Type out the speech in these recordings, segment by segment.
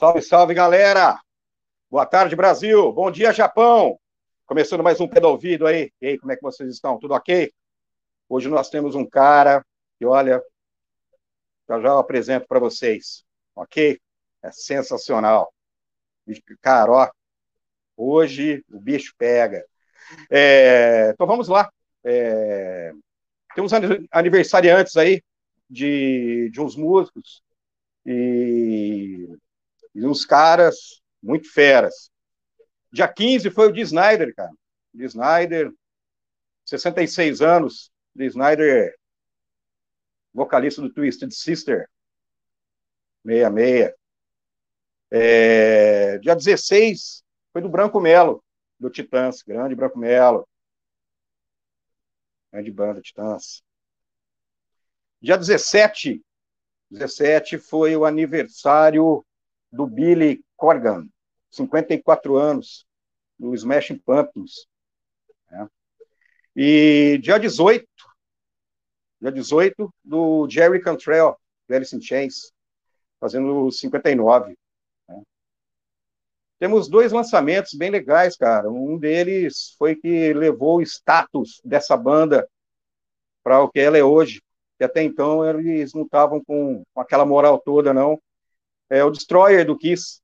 Salve, salve, galera! Boa tarde, Brasil! Bom dia, Japão! Começando mais um pé do ouvido aí. E aí, como é que vocês estão? Tudo ok? Hoje nós temos um cara que, olha, já já eu apresento para vocês, ok? É sensacional. Cara, ó, hoje o bicho pega. É, então vamos lá. É, temos aniversariantes aí de, de uns músicos e, e uns caras muito feras. Dia 15 foi o de Snyder, cara. De Snyder, 66 anos. De Snyder, vocalista do Twisted Sister. 66. É, dia 16 foi do Branco Melo, do Titãs. Grande Branco Melo. Grande banda, Titãs. Dia 17, 17 foi o aniversário do Billy Corgan, 54 anos, do Smashing Pumpkins. Né? E dia 18, dia 18, do Jerry Cantrell, do Alice in Chains, fazendo 59. Né? Temos dois lançamentos bem legais, cara. Um deles foi que levou o status dessa banda para o que ela é hoje que até então eles não estavam com, aquela moral toda, não. É o Destroyer do Kiss.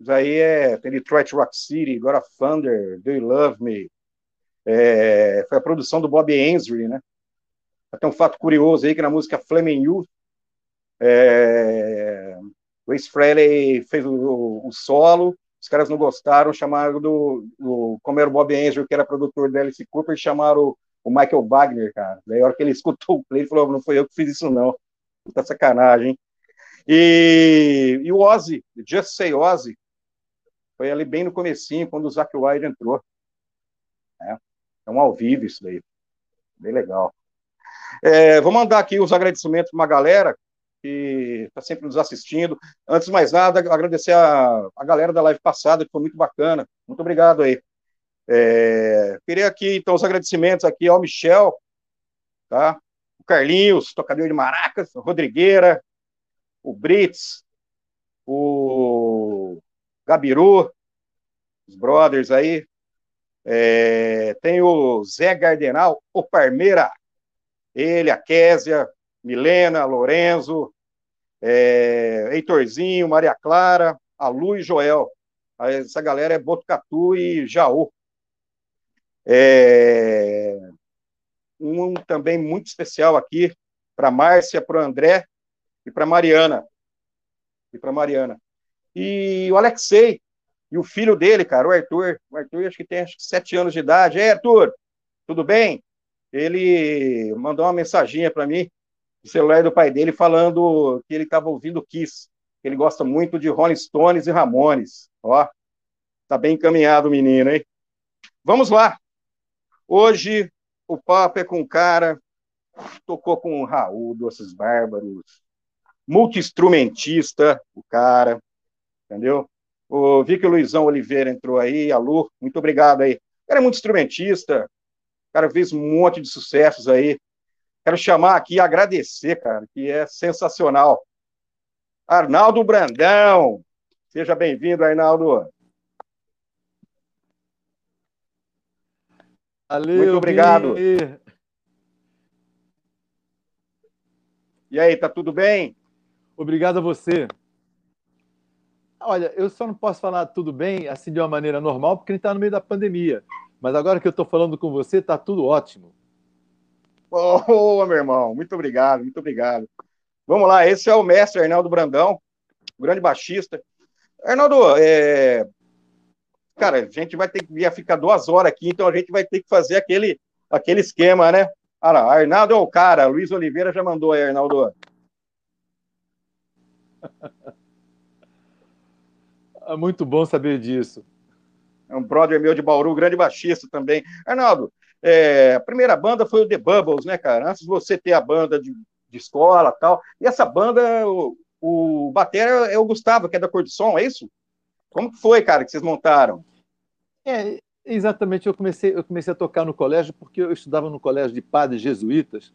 Isso aí é, tem Detroit Rock City, God Thunder, Do You Love Me. É, foi a produção do Bob Ainsworth, né? Até um fato curioso aí, que na música Flaming Youth, é, o Ace Frehley fez o, o, solo, os caras não gostaram, chamaram do, do como era o Bob Ainsworth, que era produtor da Alice Cooper, chamaram o Michael Wagner, cara. Daí a hora que ele escutou o play, ele falou, não foi eu que fiz isso, não. Puta sacanagem? E, e o Ozzy, Just Say Ozzy, foi ali bem no comecinho, quando o Zack Wilde entrou. É, é um ao vivo isso daí. Bem legal. É, vou mandar aqui os agradecimentos para uma galera que está sempre nos assistindo. Antes de mais nada, agradecer a, a galera da live passada, que foi muito bacana. Muito obrigado aí. É, queria aqui, então, os agradecimentos aqui ao Michel, tá? o Carlinhos, tocador de maracas, Rodrigueira, o Brits, o Gabiru, os brothers aí. É, tem o Zé Gardenal, o Parmeira, ele, a Késia, Milena, Lorenzo, é, Heitorzinho, Maria Clara, a Lu e Joel. Essa galera é Botucatu e Jaú. É, um também muito especial aqui para Márcia, para o André e para Mariana. E para Mariana. E o Alexei, e o filho dele, cara, o Arthur. O Arthur acho que tem acho que sete anos de idade. É, Arthur, tudo bem? Ele mandou uma mensaginha para mim, no celular do pai dele, falando que ele estava ouvindo Kiss. Que ele gosta muito de Rolling Stones e Ramones. Ó, tá bem encaminhado o menino, hein? Vamos lá. Hoje o papo é com um cara tocou com o Raul, Doces Bárbaros, multi-instrumentista, o cara, entendeu? O vi que o Luizão Oliveira entrou aí, a Lu, muito obrigado aí. O cara é muito instrumentista, o cara fez um monte de sucessos aí. Quero chamar aqui e agradecer, cara, que é sensacional. Arnaldo Brandão, seja bem-vindo, Arnaldo. Valeu, Muito obrigado. Bi. E aí, tá tudo bem? Obrigado a você. Olha, eu só não posso falar tudo bem assim de uma maneira normal, porque a gente está no meio da pandemia. Mas agora que eu estou falando com você, está tudo ótimo. Oh, meu irmão, muito obrigado, muito obrigado. Vamos lá, esse é o mestre Arnaldo Brandão, grande baixista. Arnaldo, é, cara, a gente vai ter que ia ficar duas horas aqui, então a gente vai ter que fazer aquele, aquele esquema, né? Ah, lá, Arnaldo é o cara, Luiz Oliveira já mandou aí, Arnaldo. É muito bom saber disso. É um brother meu de Bauru, grande baixista também. Arnaldo, é, a primeira banda foi o The Bubbles, né, cara? Antes de você ter a banda de, de escola tal. E essa banda, o, o batera é o Gustavo, que é da Cor de Som, é isso? Como que foi, cara, que vocês montaram? É, exatamente. Eu comecei, eu comecei a tocar no colégio porque eu estudava no colégio de padres jesuítas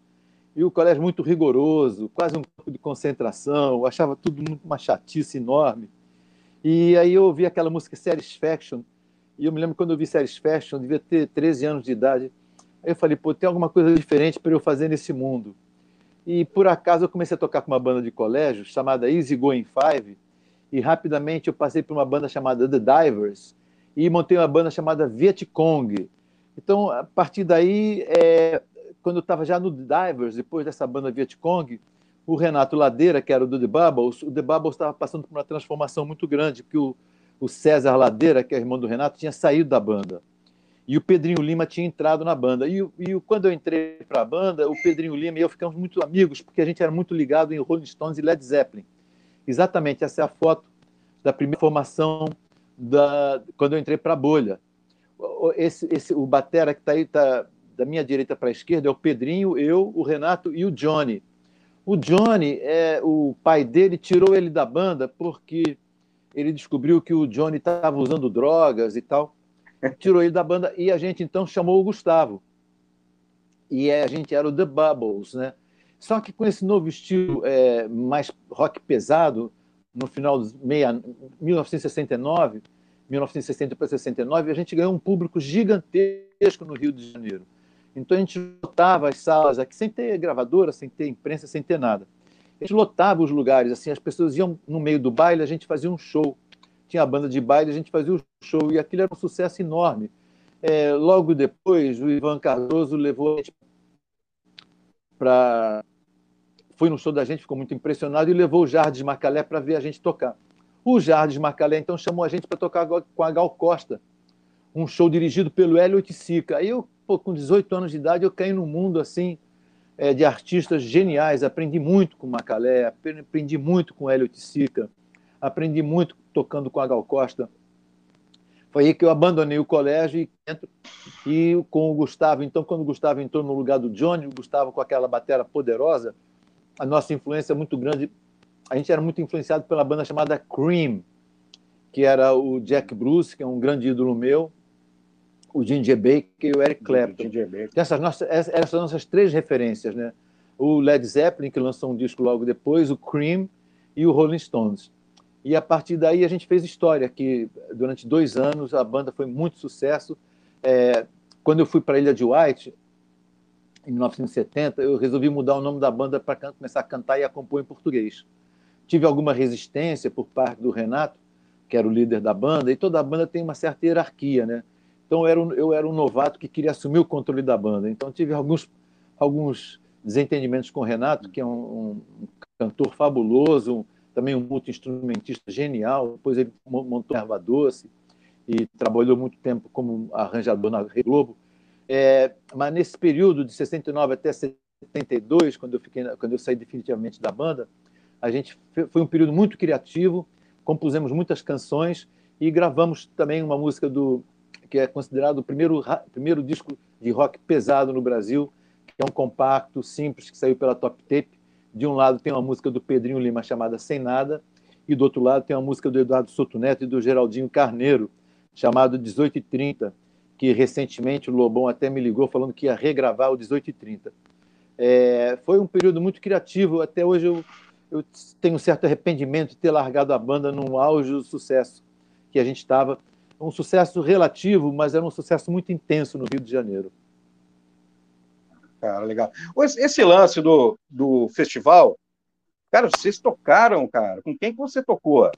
e o colégio muito rigoroso, quase um campo de concentração, achava tudo uma chatice enorme. E aí eu ouvi aquela música Satisfaction, e eu me lembro quando eu vi Satisfaction, eu devia ter 13 anos de idade. Aí eu falei, pô, tem alguma coisa diferente para eu fazer nesse mundo. E por acaso eu comecei a tocar com uma banda de colégio chamada Easy Going Five, e rapidamente eu passei por uma banda chamada The Divers e montei uma banda chamada Vietcong. Então, a partir daí, é, quando eu estava já no Divers, depois dessa banda Vietcong, o Renato Ladeira, que era do The Bubbles, o The Bubbles estava passando por uma transformação muito grande, porque o, o César Ladeira, que é irmão do Renato, tinha saído da banda. E o Pedrinho Lima tinha entrado na banda. E, e quando eu entrei para a banda, o Pedrinho Lima e eu ficamos muito amigos, porque a gente era muito ligado em Rolling Stones e Led Zeppelin. Exatamente, essa é a foto da primeira formação da, quando eu entrei para a bolha. Esse, esse, o Batera que está aí, tá, da minha direita para a esquerda, é o Pedrinho, eu, o Renato e o Johnny. O Johnny, é, o pai dele tirou ele da banda porque ele descobriu que o Johnny estava usando drogas e tal. Tirou ele da banda e a gente então chamou o Gustavo. E a gente era o The Bubbles, né? Só que com esse novo estilo é, mais rock pesado, no final meia, 1969, 1960 para 69, a gente ganhou um público gigantesco no Rio de Janeiro. Então a gente lotava as salas aqui sem ter gravadora, sem ter imprensa, sem ter nada. A gente lotava os lugares, assim, as pessoas iam no meio do baile, a gente fazia um show. Tinha a banda de baile, a gente fazia o um show e aquilo era um sucesso enorme. É, logo depois, o Ivan Cardoso levou a gente para foi no show da gente, ficou muito impressionado e levou o Jardim Macalé para ver a gente tocar. O Jardim Macalé então chamou a gente para tocar com a Gal Costa, um show dirigido pelo Hélio Oiticica. Aí eu pô, com 18 anos de idade, eu caí num mundo assim é, de artistas geniais. Aprendi muito com Macalé, aprendi muito com Hélio Tissica, aprendi muito tocando com a Gal Costa. Foi aí que eu abandonei o colégio e, e com o Gustavo. Então, quando o Gustavo entrou no lugar do Johnny, o Gustavo com aquela bateria poderosa, a nossa influência é muito grande. A gente era muito influenciado pela banda chamada Cream, que era o Jack Bruce, que é um grande ídolo meu, o Ginger Baker e o Eric Clapton. Ginger Baker. Essas, nossas, essas são nossas três referências, né? O Led Zeppelin, que lançou um disco logo depois, o Cream e o Rolling Stones. E a partir daí a gente fez história, que durante dois anos a banda foi muito sucesso. É, quando eu fui para a Ilha de White, em 1970, eu resolvi mudar o nome da banda para começar a cantar e a compor em português. Tive alguma resistência por parte do Renato, que era o líder da banda, e toda a banda tem uma certa hierarquia, né? Então eu era, um, eu era um novato que queria assumir o controle da banda. Então tive alguns, alguns desentendimentos com o Renato, que é um, um cantor fabuloso, um, também um multi-instrumentista genial. Depois ele montou Erva Doce e trabalhou muito tempo como arranjador na Rede Globo. É, mas nesse período de 69 até 72, quando eu, fiquei, quando eu saí definitivamente da banda, a gente foi um período muito criativo, compusemos muitas canções e gravamos também uma música do que é considerado o primeiro, primeiro disco de rock pesado no Brasil, que é um compacto simples que saiu pela Top Tape. De um lado tem uma música do Pedrinho Lima chamada Sem Nada, e do outro lado tem uma música do Eduardo Soto Neto e do Geraldinho Carneiro, chamado 1830, que recentemente o Lobão até me ligou falando que ia regravar o 1830. É, foi um período muito criativo, até hoje eu, eu tenho um certo arrependimento de ter largado a banda no auge do sucesso que a gente estava um sucesso relativo, mas era um sucesso muito intenso no Rio de Janeiro. Cara, legal. Esse lance do, do festival, cara, vocês tocaram, cara. Com quem que você tocou?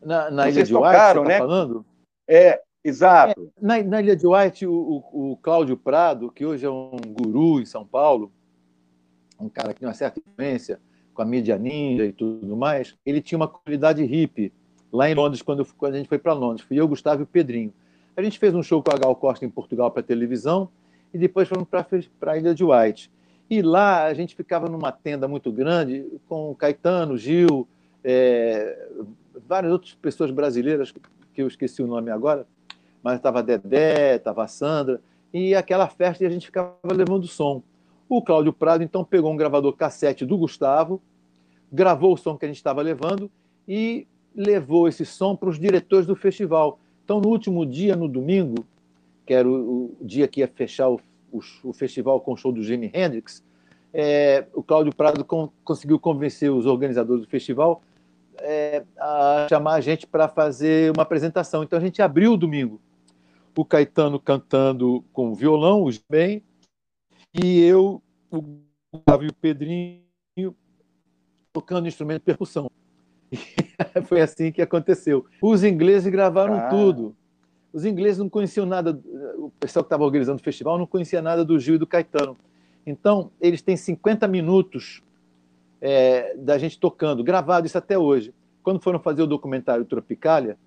Na, na Ilha de tocaram, White, você tá né? falando? É, exato. É, na, na, Ilha de White, o, o, o Cláudio Prado, que hoje é um guru em São Paulo, um cara que tem uma certa influência com a mídia ninja e tudo mais, ele tinha uma comunidade hippie lá em Londres, quando, quando a gente foi para Londres. Fui eu, Gustavo e o Pedrinho. A gente fez um show com a Gal Costa em Portugal para televisão e depois fomos para a Ilha de White. E lá a gente ficava numa tenda muito grande com Caetano, Gil, é, várias outras pessoas brasileiras, que eu esqueci o nome agora, mas estava Dedé, estava a Sandra, e aquela festa e a gente ficava levando som. O Cláudio Prado então pegou um gravador cassete do Gustavo, gravou o som que a gente estava levando e levou esse som para os diretores do festival. Então, no último dia, no domingo, que era o, o dia que ia fechar o, o, o festival com o show do Jimi Hendrix, é, o Cláudio Prado conseguiu convencer os organizadores do festival é, a chamar a gente para fazer uma apresentação. Então a gente abriu o domingo. O Caetano cantando com violão, os bem, e eu, o Gustavo e o Pedrinho tocando instrumento de percussão. Foi assim que aconteceu. Os ingleses gravaram ah. tudo. Os ingleses não conheciam nada, o pessoal que estava organizando o festival não conhecia nada do Gil e do Caetano. Então, eles têm 50 minutos é, da gente tocando, gravado isso até hoje. Quando foram fazer o documentário Tropicália,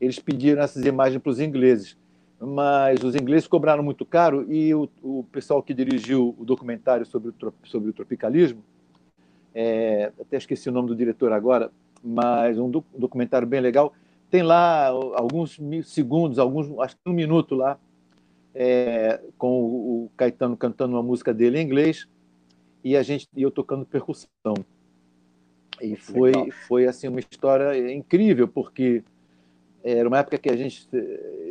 eles pediram essas imagens para os ingleses, mas os ingleses cobraram muito caro e o, o pessoal que dirigiu o documentário sobre o, sobre o tropicalismo, é, até esqueci o nome do diretor agora, mas um documentário bem legal, tem lá alguns segundos, alguns, acho que um minuto lá, é, com o Caetano cantando uma música dele em inglês e a gente e eu tocando percussão. E foi, foi assim uma história incrível, porque era uma época que a gente,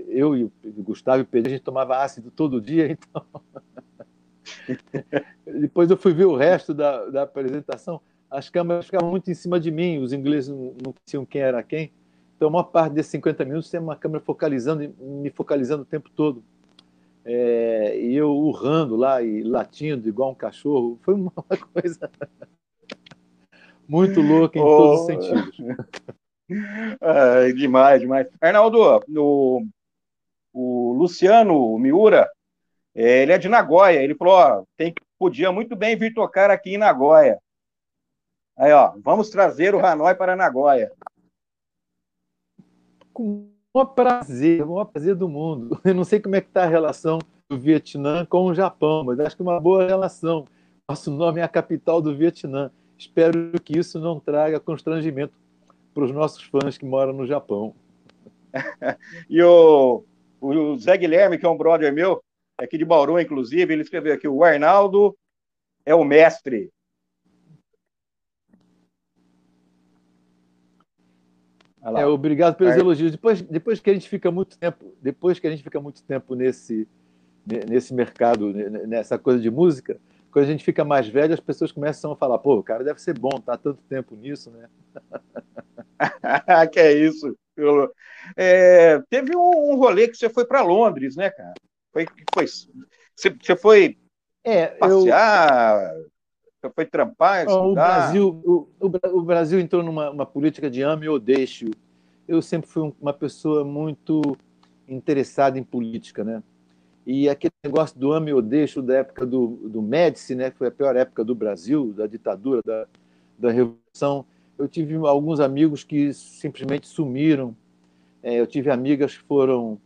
eu e o Gustavo e o Pedro, a gente tomava ácido todo dia, então. Depois eu fui ver o resto da, da apresentação, as câmeras ficavam muito em cima de mim, os ingleses não, não conheciam quem era quem. Então, a maior parte desses 50 minutos tem uma câmera focalizando, me focalizando o tempo todo é, e eu urrando lá e latindo igual um cachorro. Foi uma coisa muito louca em oh. todos os sentidos. É, demais, demais. Arnaldo, o, o Luciano Miura, é, ele é de Nagoya. Ele falou: ó, tem, podia muito bem vir tocar aqui em Nagoya. Aí, ó, vamos trazer o Hanoi para Nagoya. Com maior prazer, o maior prazer do mundo. Eu não sei como é que está a relação do Vietnã com o Japão, mas acho que uma boa relação. Nosso nome é a capital do Vietnã. Espero que isso não traga constrangimento para os nossos fãs que moram no Japão. e o, o Zé Guilherme, que é um brother meu, aqui de Bauru, inclusive, ele escreveu aqui: o Arnaldo é o mestre. É, obrigado pelos Aí... elogios. Depois, depois que a gente fica muito tempo, depois que a gente fica muito tempo nesse nesse mercado, nessa coisa de música, quando a gente fica mais velho, as pessoas começam a falar: "Pô, o cara deve ser bom, tá tanto tempo nisso, né?" que é isso. É, teve um, rolê que você foi para Londres, né, cara? Foi foi você, você foi é, passear, eu você foi trampar, estudar? O Brasil, o, o, Brasil entrou numa política de ame ou deixe. Eu sempre fui uma pessoa muito interessada em política, né? E aquele negócio do ame ou deixe da época do, do Médici, né? Foi a pior época do Brasil, da ditadura, da, da Revolução. Eu tive alguns amigos que simplesmente sumiram. É, eu tive amigas que foram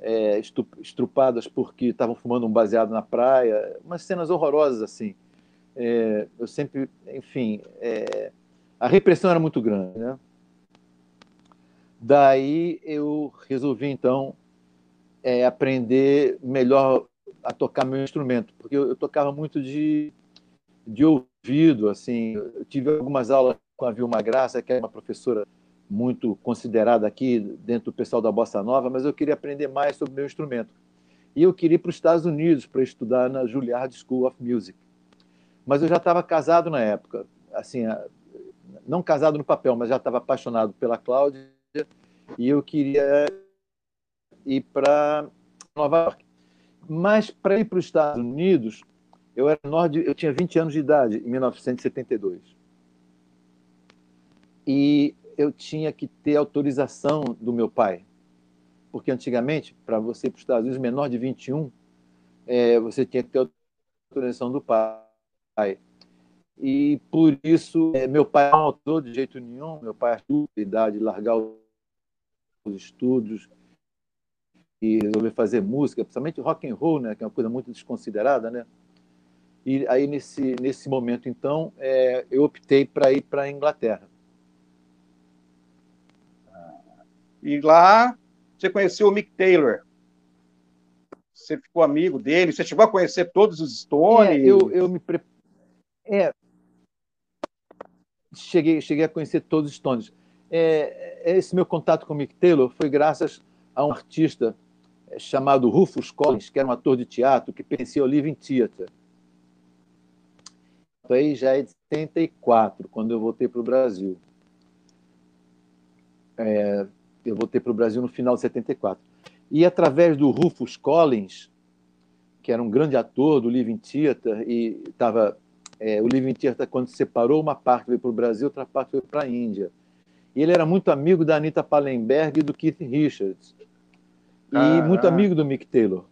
é, estrupadas porque estavam fumando um baseado na praia. Umas cenas horrorosas, assim é, eu sempre, enfim, é, a repressão era muito grande, né? Daí eu resolvi então é, aprender melhor a tocar meu instrumento, porque eu, eu, tocava muito de, de ouvido, assim. Eu tive algumas aulas com a Vilma Graça, que é uma professora muito considerada aqui dentro do pessoal da bossa nova, mas eu queria aprender mais sobre meu instrumento. E eu queria ir para os Estados Unidos para estudar na Juilliard School of Music. Mas eu já estava casado na época, assim, não casado no papel, mas já estava apaixonado pela Cláudia e eu queria ir para Nova York. Mas para ir para os Estados Unidos, eu era norte, eu tinha 20 anos de idade em 1972. E eu tinha que ter autorização do meu pai. Porque antigamente, para você ir para os Estados Unidos, menor de 21, é, você tinha que ter autorização do pai pai. E por isso, é, meu pai não autorizou de jeito nenhum, meu pai achou a idade de largar os estudos e resolver fazer música, principalmente rock and roll, né, que é uma coisa muito desconsiderada, né? E aí nesse nesse momento então, é, eu optei para ir para a Inglaterra. E lá você conheceu o Mick Taylor você ficou amigo dele, você chegou a conhecer todos os Stones? É, eu, eu me. É, cheguei, cheguei a conhecer todos os Stones. É, esse meu contato com o Mick Taylor foi graças a um artista chamado Rufus Collins, que era um ator de teatro que pertencia ao Living Theatre. Aí já é de 74, quando eu voltei para o Brasil. É, eu voltei para o Brasil no final de 74. E através do Rufus Collins, que era um grande ator do Living Theatre, e estava. É, o Living Theatre, quando separou, uma parte veio para o Brasil, outra parte veio para a Índia. E ele era muito amigo da Anita Pallenberg e do Keith Richards. E ah, muito amigo do Mick Taylor.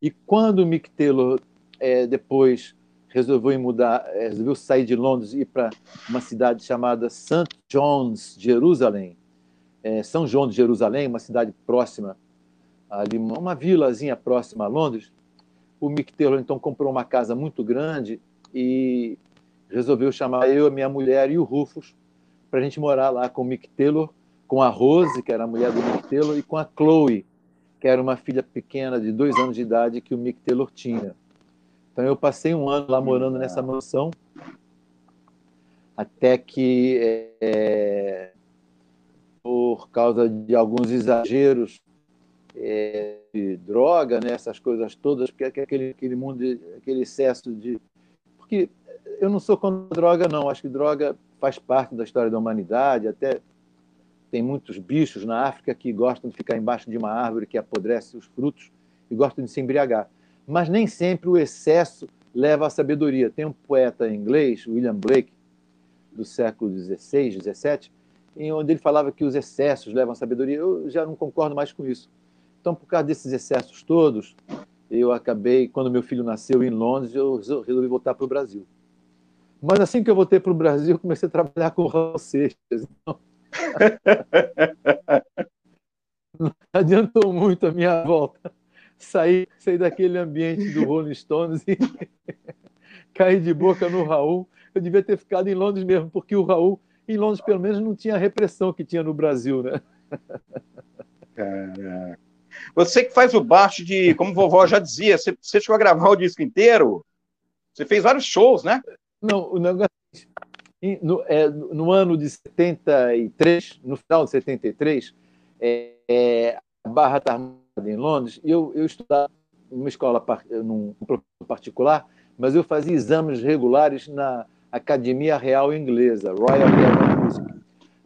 E quando o Mick Taylor é, depois resolveu mudar, é, resolveu sair de Londres e ir para uma cidade chamada St. John's, Jerusalém, é, São João de Jerusalém, uma cidade próxima, ali, uma vilazinha próxima a Londres. O Mick Taylor então comprou uma casa muito grande e resolveu chamar eu, a minha mulher e o Rufus para a gente morar lá com o Mick Taylor, com a Rose, que era a mulher do Mick Taylor, e com a Chloe, que era uma filha pequena de dois anos de idade que o Mick Taylor tinha. Então eu passei um ano lá morando nessa mansão, até que, é, por causa de alguns exageros é, de droga, né, essas coisas todas, porque aquele, aquele mundo, aquele excesso de. Porque eu não sou contra droga, não. Acho que droga faz parte da história da humanidade, até tem muitos bichos na África que gostam de ficar embaixo de uma árvore que apodrece os frutos e gostam de se embriagar. Mas nem sempre o excesso leva à sabedoria. Tem um poeta inglês, William Blake, do século XVI, XVII, em onde ele falava que os excessos levam à sabedoria. Eu já não concordo mais com isso. Então, por causa desses excessos todos, eu acabei, quando meu filho nasceu em Londres, eu resolvi voltar para o Brasil. Mas assim que eu voltei para o Brasil, comecei a trabalhar com o Raul Seixas. Então... Não adiantou muito a minha volta. Sair, sair daquele ambiente do Rolling Stones e cair de boca no Raul. Eu devia ter ficado em Londres mesmo, porque o Raul, em Londres, pelo menos, não tinha a repressão que tinha no Brasil, né? Caraca. Você que faz o baixo de, como vovó já dizia, você, você chegou a gravar o disco inteiro? Você fez vários shows, né? Não, o negócio é no, é, no ano de 73, no final de 73, é, é, a Barra está armada em Londres, e eu, eu estudava numa escola, num particular, mas eu fazia exames regulares na Academia Real Inglesa, Royal of Music.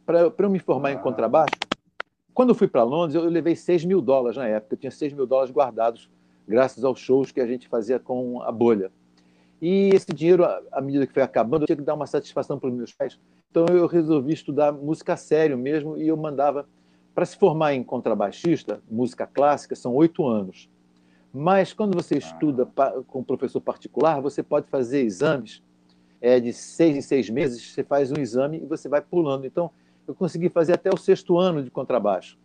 Para eu me formar em contrabaixo, quando eu fui para Londres, eu levei 6 mil dólares na época. Eu tinha 6 mil dólares guardados, graças aos shows que a gente fazia com a bolha. E esse dinheiro, à medida que foi acabando, eu tinha que dar uma satisfação para os meus pais. Então eu resolvi estudar música sério mesmo e eu mandava para se formar em contrabaixista, música clássica, são oito anos. Mas quando você estuda com um professor particular, você pode fazer exames é, de seis em seis meses. Você faz um exame e você vai pulando. Então eu consegui fazer até o sexto ano de contrabaixo.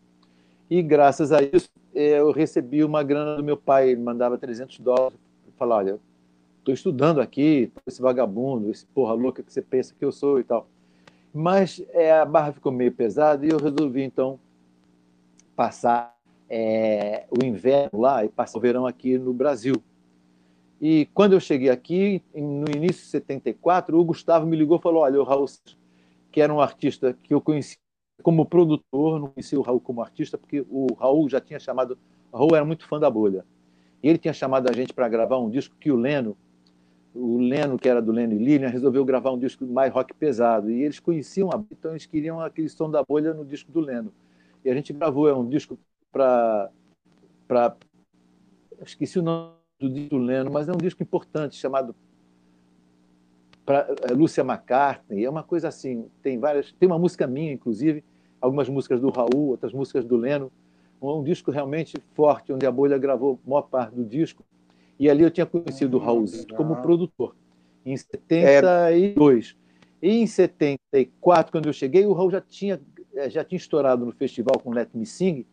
E graças a isso é, eu recebi uma grana do meu pai. Ele mandava 300 dólares. Falar, olha, estou estudando aqui, esse vagabundo, esse porra louca que você pensa que eu sou e tal. Mas é, a barra ficou meio pesada e eu resolvi, então, passar é, o inverno lá e passar o verão aqui no Brasil. E quando eu cheguei aqui, no início de 74, o Gustavo me ligou e falou: Olha, o Raul, que era um artista que eu conheci como produtor, não conhecia o Raul como artista, porque o Raul já tinha chamado. O Raul era muito fã da bolha. E ele tinha chamado a gente para gravar um disco que o Leno o Leno, que era do Leno e Lilian, resolveu gravar um disco mais rock pesado. E eles conheciam a então eles queriam aquele som da bolha no disco do Leno. E a gente gravou, é um disco para. Pra... Esqueci o nome do disco do Leno, mas é um disco importante, chamado para é, Lúcia McCartney. É uma coisa assim, tem várias. Tem uma música minha, inclusive, algumas músicas do Raul, outras músicas do Leno. Um disco realmente forte, onde a bolha gravou a maior parte do disco e ali eu tinha conhecido o Raulzito como produtor, em 72. É... E em 74, quando eu cheguei, o Raul já tinha, eh, já tinha estourado no festival com Let Me Sing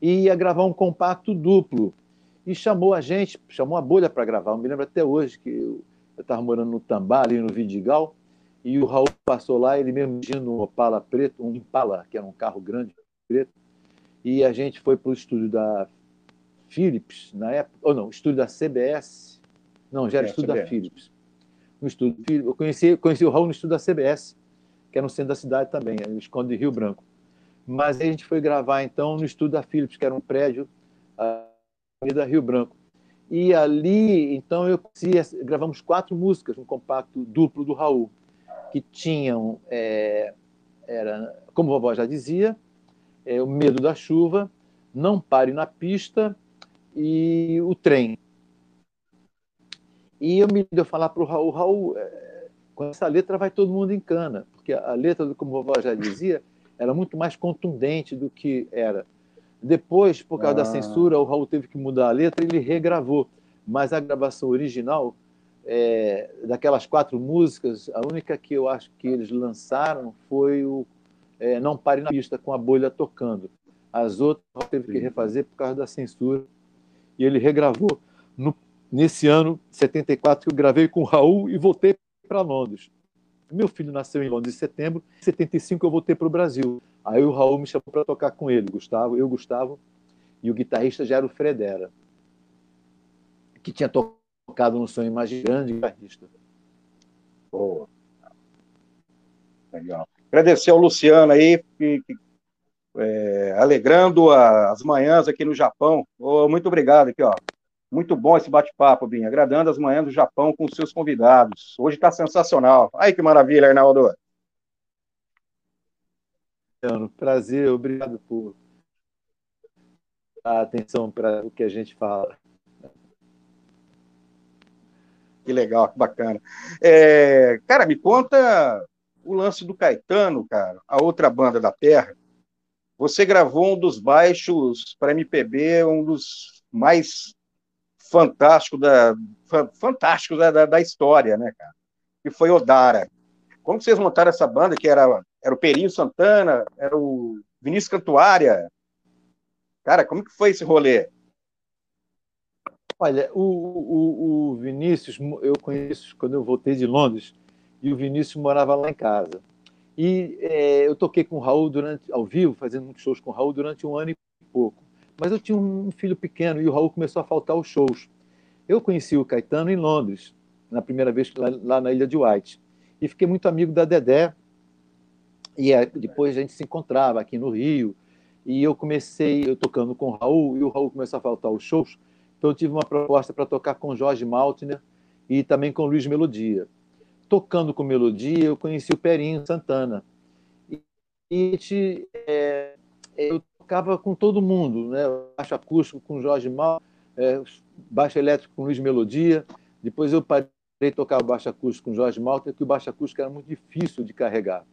e ia gravar um compacto duplo. E chamou a gente, chamou a bolha para gravar. Eu me lembro até hoje que eu estava morando no Tambá, ali no Vidigal, e o Raul passou lá, ele mesmo tinha um Opala preto, um Impala, que era um carro grande preto, e a gente foi para o estúdio da Philips, na época, ou não, estúdio da CBS, não, já era é, estúdio CBS. da Philips. No estúdio, eu conheci, conheci o Raul no estúdio da CBS, que era no centro da cidade também, no Esconde de Rio Branco. Mas a gente foi gravar, então, no estúdio da Philips, que era um prédio uh, Avenida Rio Branco. E ali, então, eu gravamos quatro músicas no compacto duplo do Raul, que tinham, é, era, como a vovó já dizia, é, O Medo da Chuva, Não Pare na Pista e O Trem. E eu me deu falar para o Raul, Raul, é, com essa letra vai todo mundo em cana, porque a letra, como a vovó já dizia, era muito mais contundente do que era depois, por causa ah. da censura, o Raul teve que mudar a letra e ele regravou. Mas a gravação original, é, daquelas quatro músicas, a única que eu acho que eles lançaram foi o é, Não Pare na Pista, com a bolha tocando. As outras o Raul teve que refazer por causa da censura. E ele regravou no, nesse ano, 74, que eu gravei com o Raul e voltei para Londres. Meu filho nasceu em Londres em setembro, em 75 eu voltei para o Brasil. Aí o Raul me chamou para tocar com ele, Gustavo, eu, Gustavo, e o guitarrista já era o Fredera, que tinha tocado no Sonho Mais Grande, guitarrista. Boa. Legal. Agradecer ao Luciano aí, que, que, é, alegrando as manhãs aqui no Japão. Oh, muito obrigado aqui, ó. Muito bom esse bate-papo, Binho. Agradando as manhãs do Japão com seus convidados. Hoje está sensacional. Ai, que maravilha, Arnaldo. Prazer, obrigado por a atenção para o que a gente fala. Que legal, que bacana. É, cara, me conta o lance do Caetano, cara, a outra banda da Terra. Você gravou um dos baixos para MPB, um dos mais fantástico da, fantástico da, da, da, história, né, cara? Que foi Odara. Como vocês montaram essa banda, que era, era o Perinho Santana, era o Vinícius Cantuária? Cara, como que foi esse rolê? Olha, o, o, o Vinícius, eu conheço quando eu voltei de Londres, e o Vinícius morava lá em casa. E é, eu toquei com o Raul durante, ao vivo, fazendo shows com o Raul durante um ano e pouco. Mas eu tinha um filho pequeno e o Raul começou a faltar os shows. Eu conheci o Caetano em Londres, na primeira vez lá, lá na ilha de White. E fiquei muito amigo da Dedé. E depois a gente se encontrava aqui no Rio. E eu comecei, eu tocando com o Raul, e o Raul começou a faltar os shows. Então eu tive uma proposta para tocar com Jorge Maltner e também com Luiz Melodia. Tocando com Melodia, eu conheci o Perinho Santana. E, é, eu tocava com todo mundo, né? baixo acústico com Jorge Mal, é, baixo elétrico com Luiz Melodia. Depois eu parei de tocar baixo acústico com Jorge Malta, que o baixo acústico era muito difícil de carregar,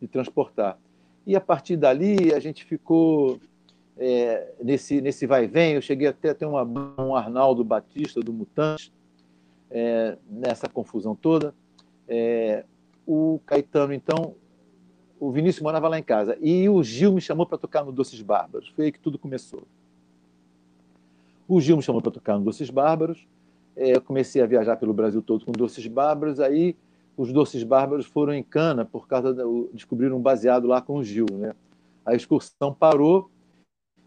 de transportar. E a partir dali a gente ficou é, nesse, nesse vai vem. Eu cheguei até a ter uma, um Arnaldo Batista do Mutante, é, nessa confusão toda. É, o Caetano, então, o Vinícius morava lá em casa. E o Gil me chamou para tocar no Doces Bárbaros. Foi aí que tudo começou. O Gil me chamou para tocar no Doces Bárbaros. É, eu comecei a viajar pelo Brasil todo com Doces Bárbaros. Aí os Doces Bárbaros foram em Cana por causa da, descobriram um baseado lá com o Gil, né? A excursão parou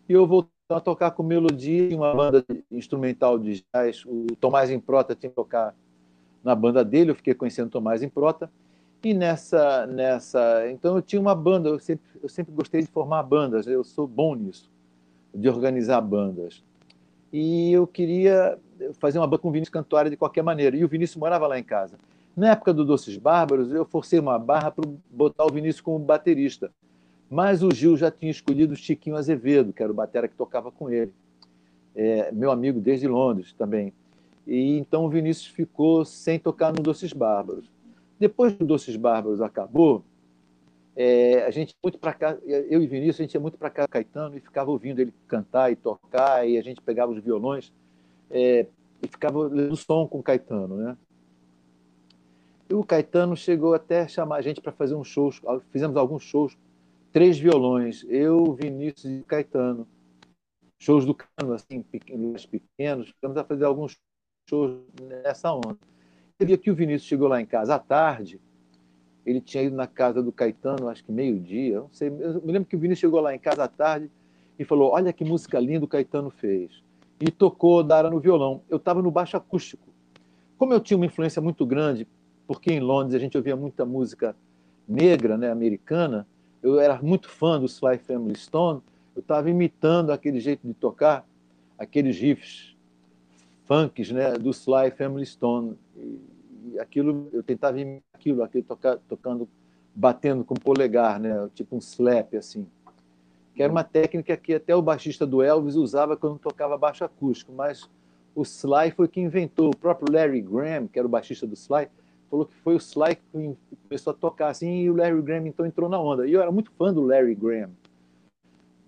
e eu voltei a tocar com melodia em uma banda instrumental de jazz. O Tomás Improta tinha que tocar na banda dele. Eu fiquei conhecendo o Tomás Improta. E nessa, nessa, então eu tinha uma banda. Eu sempre, eu sempre gostei de formar bandas. Eu sou bom nisso, de organizar bandas. E eu queria fazer uma banda com o Vinícius Cantuária de qualquer maneira. E o Vinícius morava lá em casa. Na época do Doces Bárbaros, eu forcei uma barra para botar o Vinícius como baterista. Mas o Gil já tinha escolhido o Chiquinho Azevedo, que era o batera que tocava com ele. É, meu amigo desde Londres também. E então o Vinícius ficou sem tocar no Doces Bárbaros. Depois que o Doces Bárbaros acabou, é, a gente muito para cá, eu e Vinícius, a gente ia muito para cá Caetano e ficava ouvindo ele cantar e tocar, e a gente pegava os violões é, e ficava no som com o Caetano, né? E o Caetano chegou até a chamar a gente para fazer uns shows, fizemos alguns shows, três violões, eu, Vinícius e Caetano. Shows do cano, assim, pequenos, pequenos, ficamos a fazer alguns shows nessa onda. Teve que o Vinícius chegou lá em casa à tarde, ele tinha ido na casa do Caetano, acho que meio-dia, não sei. Eu me lembro que o Vinícius chegou lá em casa à tarde e falou: Olha que música linda o Caetano fez. E tocou Dara no violão. Eu estava no baixo acústico. Como eu tinha uma influência muito grande, porque em Londres a gente ouvia muita música negra, né, americana, eu era muito fã do Sly Family Stone, eu estava imitando aquele jeito de tocar. aqueles riffs funks né, do Sly Family Stone. E, aquilo, eu tentava imitar aquilo, aquilo toca, tocando, batendo com o polegar, né, tipo um slap, assim. Que era uma técnica que até o baixista do Elvis usava quando tocava baixo acústico, mas o Sly foi quem inventou. O próprio Larry Graham, que era o baixista do Sly, falou que foi o Sly que começou a tocar assim, e o Larry Graham então entrou na onda. E eu era muito fã do Larry Graham.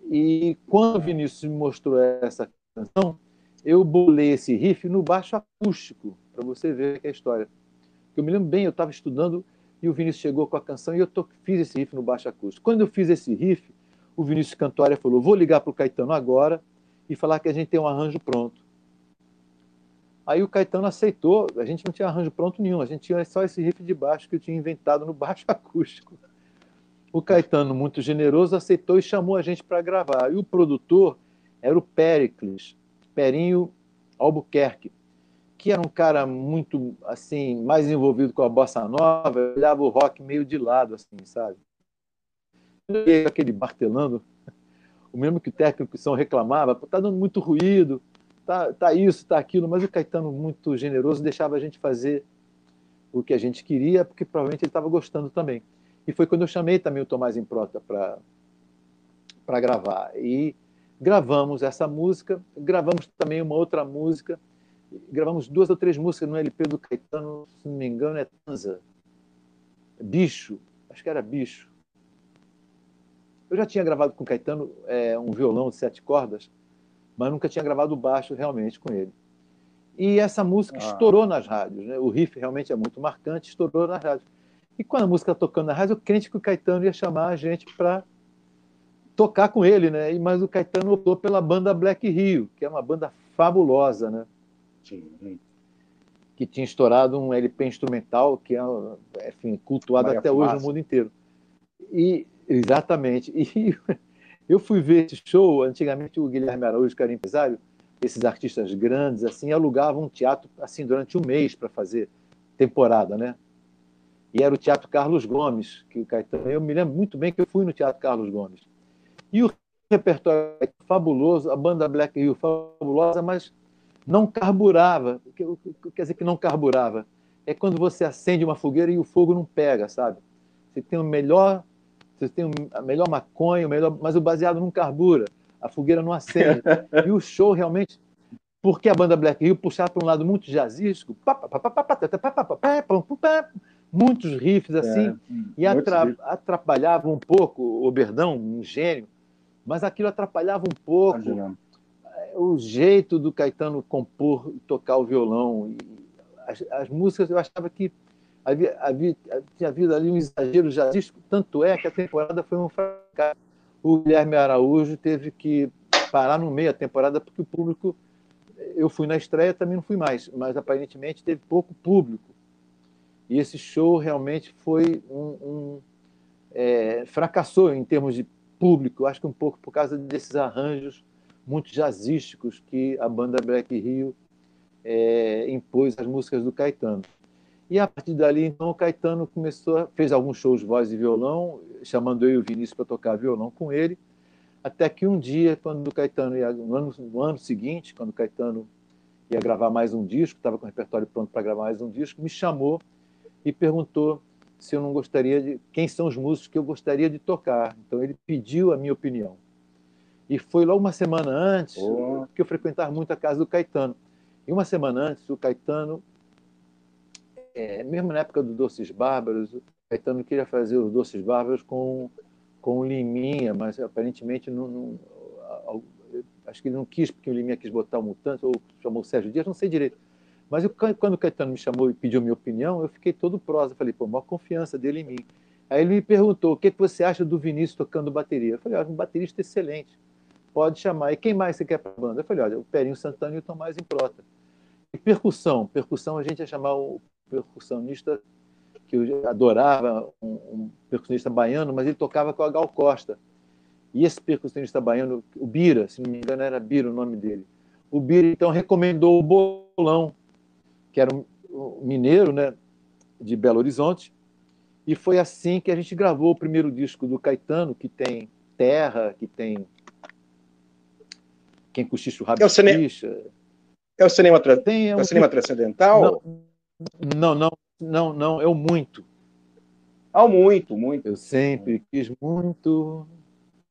E quando o Vinícius me mostrou essa canção, eu bolei esse riff no baixo acústico, para você ver que é a história. Eu me lembro bem, eu estava estudando e o Vinícius chegou com a canção e eu fiz esse riff no baixo acústico. Quando eu fiz esse riff, o Vinícius Cantória falou: vou ligar para o Caetano agora e falar que a gente tem um arranjo pronto. Aí o Caetano aceitou, a gente não tinha arranjo pronto nenhum, a gente tinha só esse riff de baixo que eu tinha inventado no baixo acústico. O Caetano, muito generoso, aceitou e chamou a gente para gravar. E o produtor era o Pericles, Perinho Albuquerque, que era um cara muito assim mais envolvido com a bossa nova, olhava o rock meio de lado, assim, sabe? E aquele martelando, o mesmo que o técnico são reclamava, tá dando muito ruído, tá, tá isso, tá aquilo, mas o Caetano, muito generoso, deixava a gente fazer o que a gente queria, porque provavelmente ele estava gostando também. E foi quando eu chamei também o Tomás Improta para gravar. E gravamos essa música, gravamos também uma outra música, gravamos duas ou três músicas no LP do Caetano, se não me engano, é Tanza. Bicho, acho que era Bicho. Eu já tinha gravado com o Caetano é, um violão de sete cordas, mas nunca tinha gravado baixo realmente com ele. E essa música ah. estourou nas rádios, né? o riff realmente é muito marcante, estourou nas rádios. E quando a música tá tocando na rádio, eu crente que o Caetano ia chamar a gente para tocar com ele, né? Mas o Caetano optou pela banda Black Rio, que é uma banda fabulosa, né? Sim. Que tinha estourado um LP instrumental que é, enfim, cultuado Maria até Fumaça. hoje no mundo inteiro. E exatamente. E eu fui ver esse show, antigamente o Guilherme Araújo, que era empresário, esses artistas grandes assim alugavam um teatro assim durante um mês para fazer temporada, né? E era o Teatro Carlos Gomes, que o Caetano. Eu me lembro muito bem que eu fui no Teatro Carlos Gomes. E o repertório fabuloso, a banda Black Hill fabulosa, mas não carburava. Quer dizer que não carburava. É quando você acende uma fogueira e o fogo não pega, sabe? Você tem o melhor você tem a melhor maconha, o melhor, mas o baseado não carbura, a fogueira não acende. e o show realmente, porque a banda Black Hill puxava para um lado muito jazzístico, muitos riffs assim, é, e atra, atrapalhava um pouco o Berdão, um gênio, mas aquilo atrapalhava um pouco o jeito do Caetano compor e tocar o violão. As, as músicas eu achava que havia, havia, tinha havido ali um exagero jazzístico, tanto é que a temporada foi um fracasso. O Guilherme Araújo teve que parar no meio da temporada porque o público. Eu fui na estreia, também não fui mais, mas aparentemente teve pouco público. E esse show realmente foi um. um é, fracassou em termos de público, acho que um pouco por causa desses arranjos muito jazzísticos que a banda Black Rio é, impôs às músicas do Caetano. E a partir dali, então, o Caetano começou, fez alguns shows de voz e violão, chamando eu e o Vinícius para tocar violão com ele, até que um dia, quando o Caetano ia, no ano, no ano seguinte, quando o Caetano ia gravar mais um disco, estava com o repertório pronto para gravar mais um disco, me chamou e perguntou se eu não gostaria de quem são os músicos que eu gostaria de tocar. Então ele pediu a minha opinião. E foi logo uma semana antes oh. que eu frequentava muito a casa do Caetano. E uma semana antes, o Caetano é, mesmo na época do Doces Bárbaros, o Caetano queria fazer os Doces Bárbaros com, com Liminha, mas aparentemente não, não, acho que ele não quis, porque o Liminha quis botar o Mutante, ou chamou o Sérgio Dias, não sei direito. Mas eu, quando o Caetano me chamou e pediu minha opinião, eu fiquei todo prosa. Falei, pô, maior confiança dele em mim. Aí ele me perguntou, o que, que você acha do Vinícius tocando bateria? Eu falei, olha, um baterista excelente, pode chamar. E quem mais você quer para a banda? Eu falei, olha, o Perinho Santana e o Tomás Improta. E percussão, percussão a gente ia chamar o percussionista que eu adorava, um, um, percussionista baiano, mas ele tocava com a Gal Costa. E esse percussionista baiano, o Bira, se não me engano era Bira o nome dele, o Bira então recomendou o Bolão, que era um, um mineiro né, de Belo Horizonte, e foi assim que a gente gravou o primeiro disco do Caetano, que tem Terra, que tem Quem cochicha o rabo é o cine... É o cinema, tra... Tem, é o cinema transcendental? Não, não, não, não, é o muito. Ah, muito, muito. Eu sempre quis muito,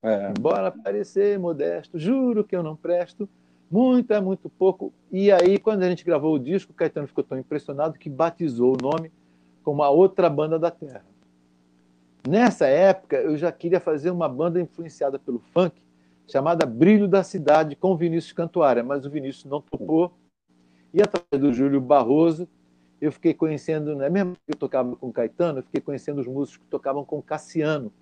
é. embora parecer modesto, juro que eu não presto, muito é muito pouco. E aí, quando a gente gravou o disco, o Caetano ficou tão impressionado que batizou o nome como a outra banda da Terra. Nessa época, eu já queria fazer uma banda influenciada pelo funk, chamada Brilho da Cidade, com Vinícius Cantuária, mas o Vinícius não topou. E através do Júlio Barroso, eu fiquei conhecendo, né, mesmo que eu tocava com Caetano, eu fiquei conhecendo os músicos que tocavam com Cassiano.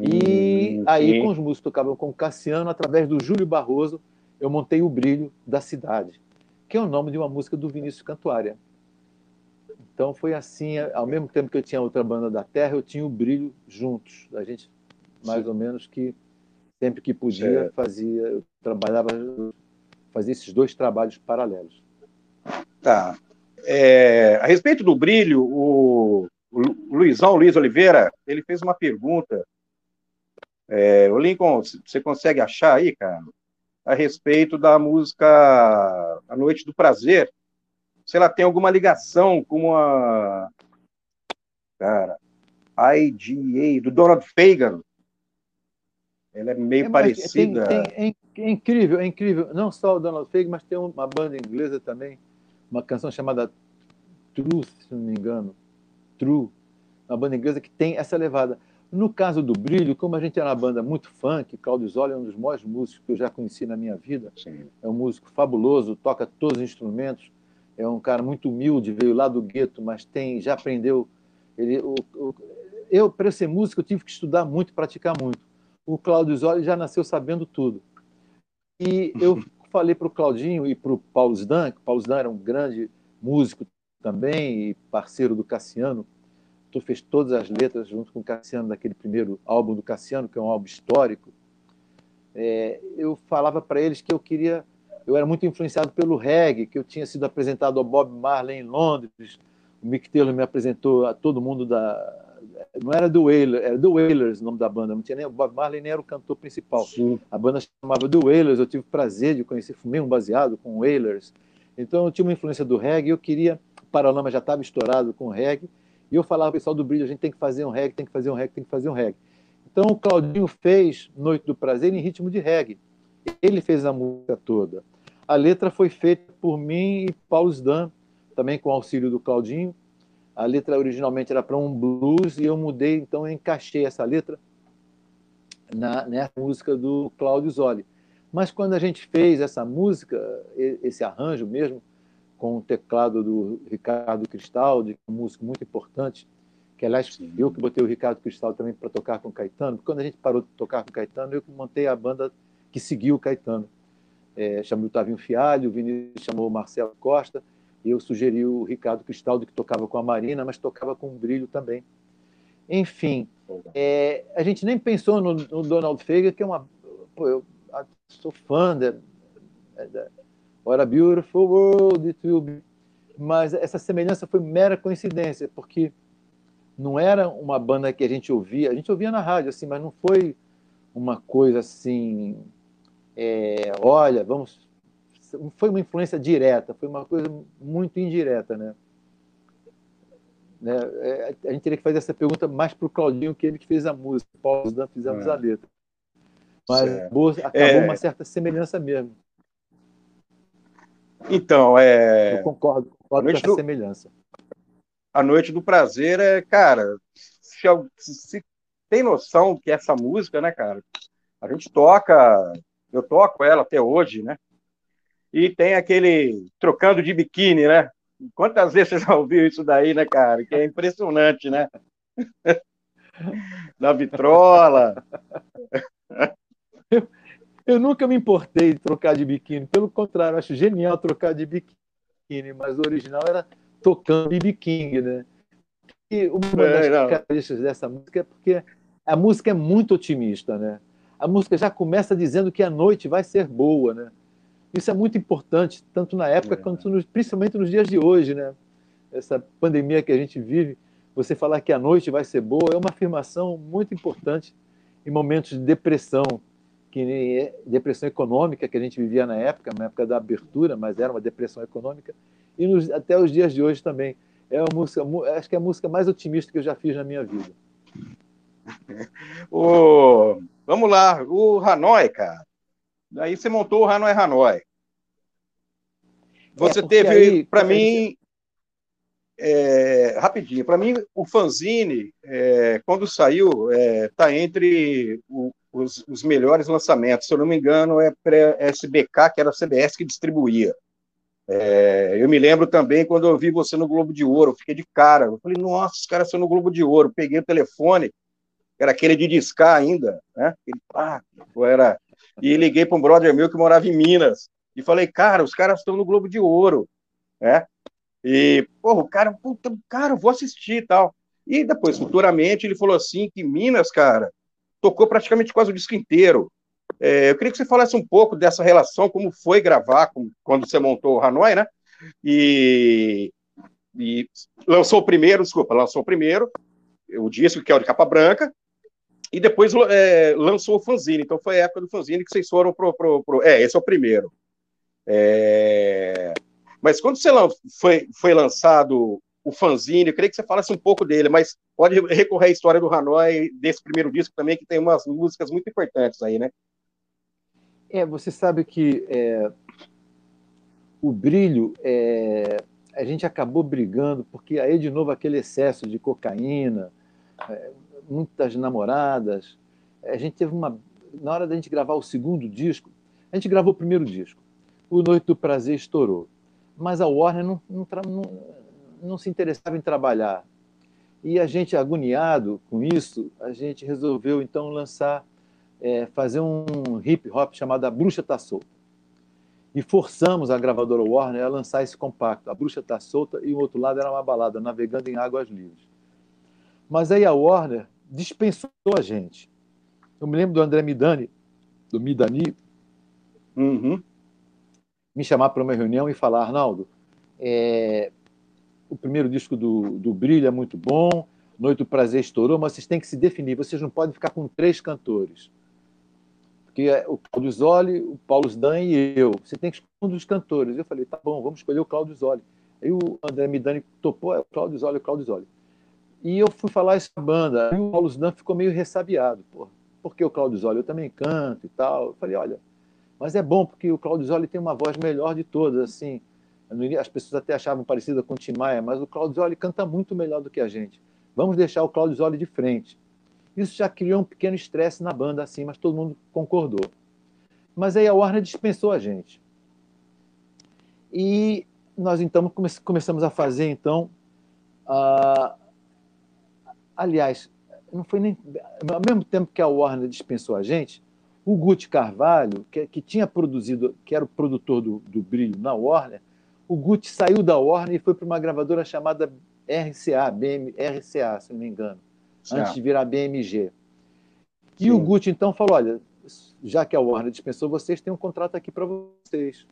E hum, aí, com os músicos que tocavam com Cassiano, através do Júlio Barroso, eu montei o Brilho da Cidade, que é o nome de uma música do Vinícius Cantuária. Então foi assim, ao mesmo tempo que eu tinha outra banda da Terra, eu tinha o Brilho juntos. A gente, mais Sim. ou menos, que sempre que podia, fazia, eu trabalhava, fazia esses dois trabalhos paralelos. Tá. É, a respeito do brilho, o, o Luizão Luiz Oliveira, ele fez uma pergunta. É, o Lincoln, você consegue achar aí, cara? A respeito da música A Noite do Prazer. Se ela tem alguma ligação com a. Cara, IDA, do Donald Fagan. Ela é meio é, parecida. Tem, tem, é, é incrível, é incrível. Não só o Donald Fagan, mas tem uma banda inglesa também uma canção chamada Truth, se não me engano. True, uma banda inglesa que tem essa levada. No caso do Brilho, como a gente era uma banda muito funk, Claudio Zoli é um dos maiores músicos que eu já conheci na minha vida. Sim. É um músico fabuloso, toca todos os instrumentos, é um cara muito humilde, veio lá do gueto, mas tem, já aprendeu. Ele, o, o, eu, para ser músico, eu tive que estudar muito, praticar muito. O Claudio Zoli já nasceu sabendo tudo. E eu falei para o Claudinho e para o Paulo Zdan, que o Paulo Zdan era um grande músico também e parceiro do Cassiano. Tu fez todas as letras junto com o Cassiano daquele primeiro álbum do Cassiano, que é um álbum histórico. É, eu falava para eles que eu queria, eu era muito influenciado pelo reggae, que eu tinha sido apresentado ao Bob Marley em Londres. O Mick Taylor me apresentou a todo mundo da não era do Wailers, era do Wailers o nome da banda, não tinha nem o Bob Marley nem era o cantor principal. Sim. A banda chamava do Wailers, eu tive o prazer de conhecer, fumei um baseado com o Wailers. Então eu tinha uma influência do reggae, eu queria, o Paralama já estava estourado com o reggae, e eu falava para o pessoal do Brilho, a gente tem que fazer um reggae, tem que fazer um reggae, tem que fazer um reggae. Então o Claudinho fez Noite do Prazer em ritmo de reggae. Ele fez a música toda. A letra foi feita por mim e Paulo Sdan, também com o auxílio do Claudinho. A letra originalmente era para um blues e eu mudei, então eu encaixei essa letra na nessa música do Claudio Zoli. Mas quando a gente fez essa música, esse arranjo mesmo, com o teclado do Ricardo Cristaldi, um músico muito importante, que aliás eu que botei o Ricardo Cristaldi também para tocar com o Caetano, quando a gente parou de tocar com o Caetano, eu que montei a banda que seguiu o Caetano. É, chamei o Tavinho Fialho, o Vinícius chamou o Marcelo Costa, eu sugeri o Ricardo Cristaldo, que tocava com a Marina, mas tocava com brilho também. Enfim, é, a gente nem pensou no, no Donald Fager, que é uma. Pô, eu sou fã da, da What a Beautiful World It Will Be. Mas essa semelhança foi mera coincidência, porque não era uma banda que a gente ouvia, a gente ouvia na rádio, assim, mas não foi uma coisa assim. É, olha, vamos foi uma influência direta, foi uma coisa muito indireta, né? né? É, a gente teria que fazer essa pergunta mais para o Claudinho, que ele que fez a música, Paulo Dan fizemos é. a letra. Mas acabou é... uma certa semelhança mesmo. Então, é. Eu concordo, concordo com essa do... semelhança. A Noite do Prazer é, cara, se, se tem noção que essa música, né, cara? A gente toca, eu toco ela até hoje, né? E tem aquele trocando de biquíni, né? Quantas vezes você já ouviu isso daí, né, cara? Que é impressionante, né? Na vitrola. Eu, eu nunca me importei de trocar de biquíni, pelo contrário, acho genial trocar de biquíni, mas o original era tocando de biquíni, né? E uma das é, características dessa música é porque a música é muito otimista, né? A música já começa dizendo que a noite vai ser boa, né? Isso é muito importante, tanto na época é. quanto nos, principalmente nos dias de hoje, né? Essa pandemia que a gente vive, você falar que a noite vai ser boa é uma afirmação muito importante em momentos de depressão, que depressão econômica que a gente vivia na época, na época da abertura, mas era uma depressão econômica, e nos, até os dias de hoje também. É a música, acho que é a música mais otimista que eu já fiz na minha vida. o, vamos lá, o Hanoi, cara. Daí você montou o Hanoi Hanoi. Você é teve, para mim, é, rapidinho, para mim, o fanzine, é, quando saiu, está é, entre o, os, os, melhores lançamentos. Se eu não me engano, é pré-SBK, que era a CBS que distribuía. É, eu me lembro também quando eu vi você no Globo de Ouro, eu fiquei de cara. Eu falei, nossa, os caras são no Globo de Ouro. Peguei o telefone, era aquele de discar ainda, né? Ele, ah, era... E liguei para um brother meu que morava em Minas. E falei, cara, os caras estão no Globo de Ouro, né? E, porra, o cara, puta, cara, vou assistir e tal. E depois, futuramente, ele falou assim que Minas, cara, tocou praticamente quase o disco inteiro. É, eu queria que você falasse um pouco dessa relação, como foi gravar com, quando você montou o Hanoi, né? E, e, lançou o primeiro, desculpa, lançou o primeiro, o disco que é o de capa branca, e depois é, lançou o fanzine. Então foi a época do fanzine que vocês foram pro. pro, pro é, esse é o primeiro. É... Mas quando você foi, foi lançado o fanzine, eu queria que você falasse um pouco dele, mas pode recorrer à história do Hanoi, desse primeiro disco também, que tem umas músicas muito importantes aí, né? É, você sabe que é, o brilho, é, a gente acabou brigando, porque aí, de novo, aquele excesso de cocaína, é, muitas namoradas. A gente teve uma. Na hora da gente gravar o segundo disco, a gente gravou o primeiro disco. O Noite do Prazer estourou. Mas a Warner não, não, não, não se interessava em trabalhar. E a gente, agoniado com isso, a gente resolveu então lançar, é, fazer um hip hop chamado A Bruxa Tá Solta. E forçamos a gravadora Warner a lançar esse compacto. A Bruxa Tá Solta e o outro lado era uma balada, Navegando em Águas Livres. Mas aí a Warner dispensou a gente. Eu me lembro do André Midani, do Midani, uhum. me chamar para uma reunião e falar: Arnaldo, é, o primeiro disco do, do Brilho é muito bom, Noite do Prazer estourou, mas vocês têm que se definir, vocês não podem ficar com três cantores. Porque é o Claudio Zoli, o Paulo Zdan e eu. Você tem que escolher um dos cantores. Eu falei, tá bom, vamos escolher o Claudio Zoli. Aí o André Midani topou, é o Claudio Zoli, o Claudio Zoli. E eu fui falar essa banda. Aí o Paulo Zdan ficou meio ressabiado. Porra, porque o Claudio Zoli, eu também canto e tal. Eu falei, olha, mas é bom porque o Claudio Zoli tem uma voz melhor de todas, assim. As pessoas até achavam parecida com o Tim Maia, mas o Claudio Zoli canta muito melhor do que a gente. Vamos deixar o Claudio Zoli de frente. Isso já criou um pequeno estresse na banda, assim, mas todo mundo concordou. Mas aí a Warner dispensou a gente. E nós então começamos a fazer então a, Aliás, não foi nem. Ao mesmo tempo que a Warner dispensou a gente, o Guti Carvalho, que, que tinha produzido, que era o produtor do, do Brilho na Warner, o Guti saiu da Warner e foi para uma gravadora chamada RCA, BM, RCA, se não me engano, Sim. antes de virar BMG. E Sim. o Guti então falou: olha, já que a Warner dispensou vocês, tem um contrato aqui para vocês.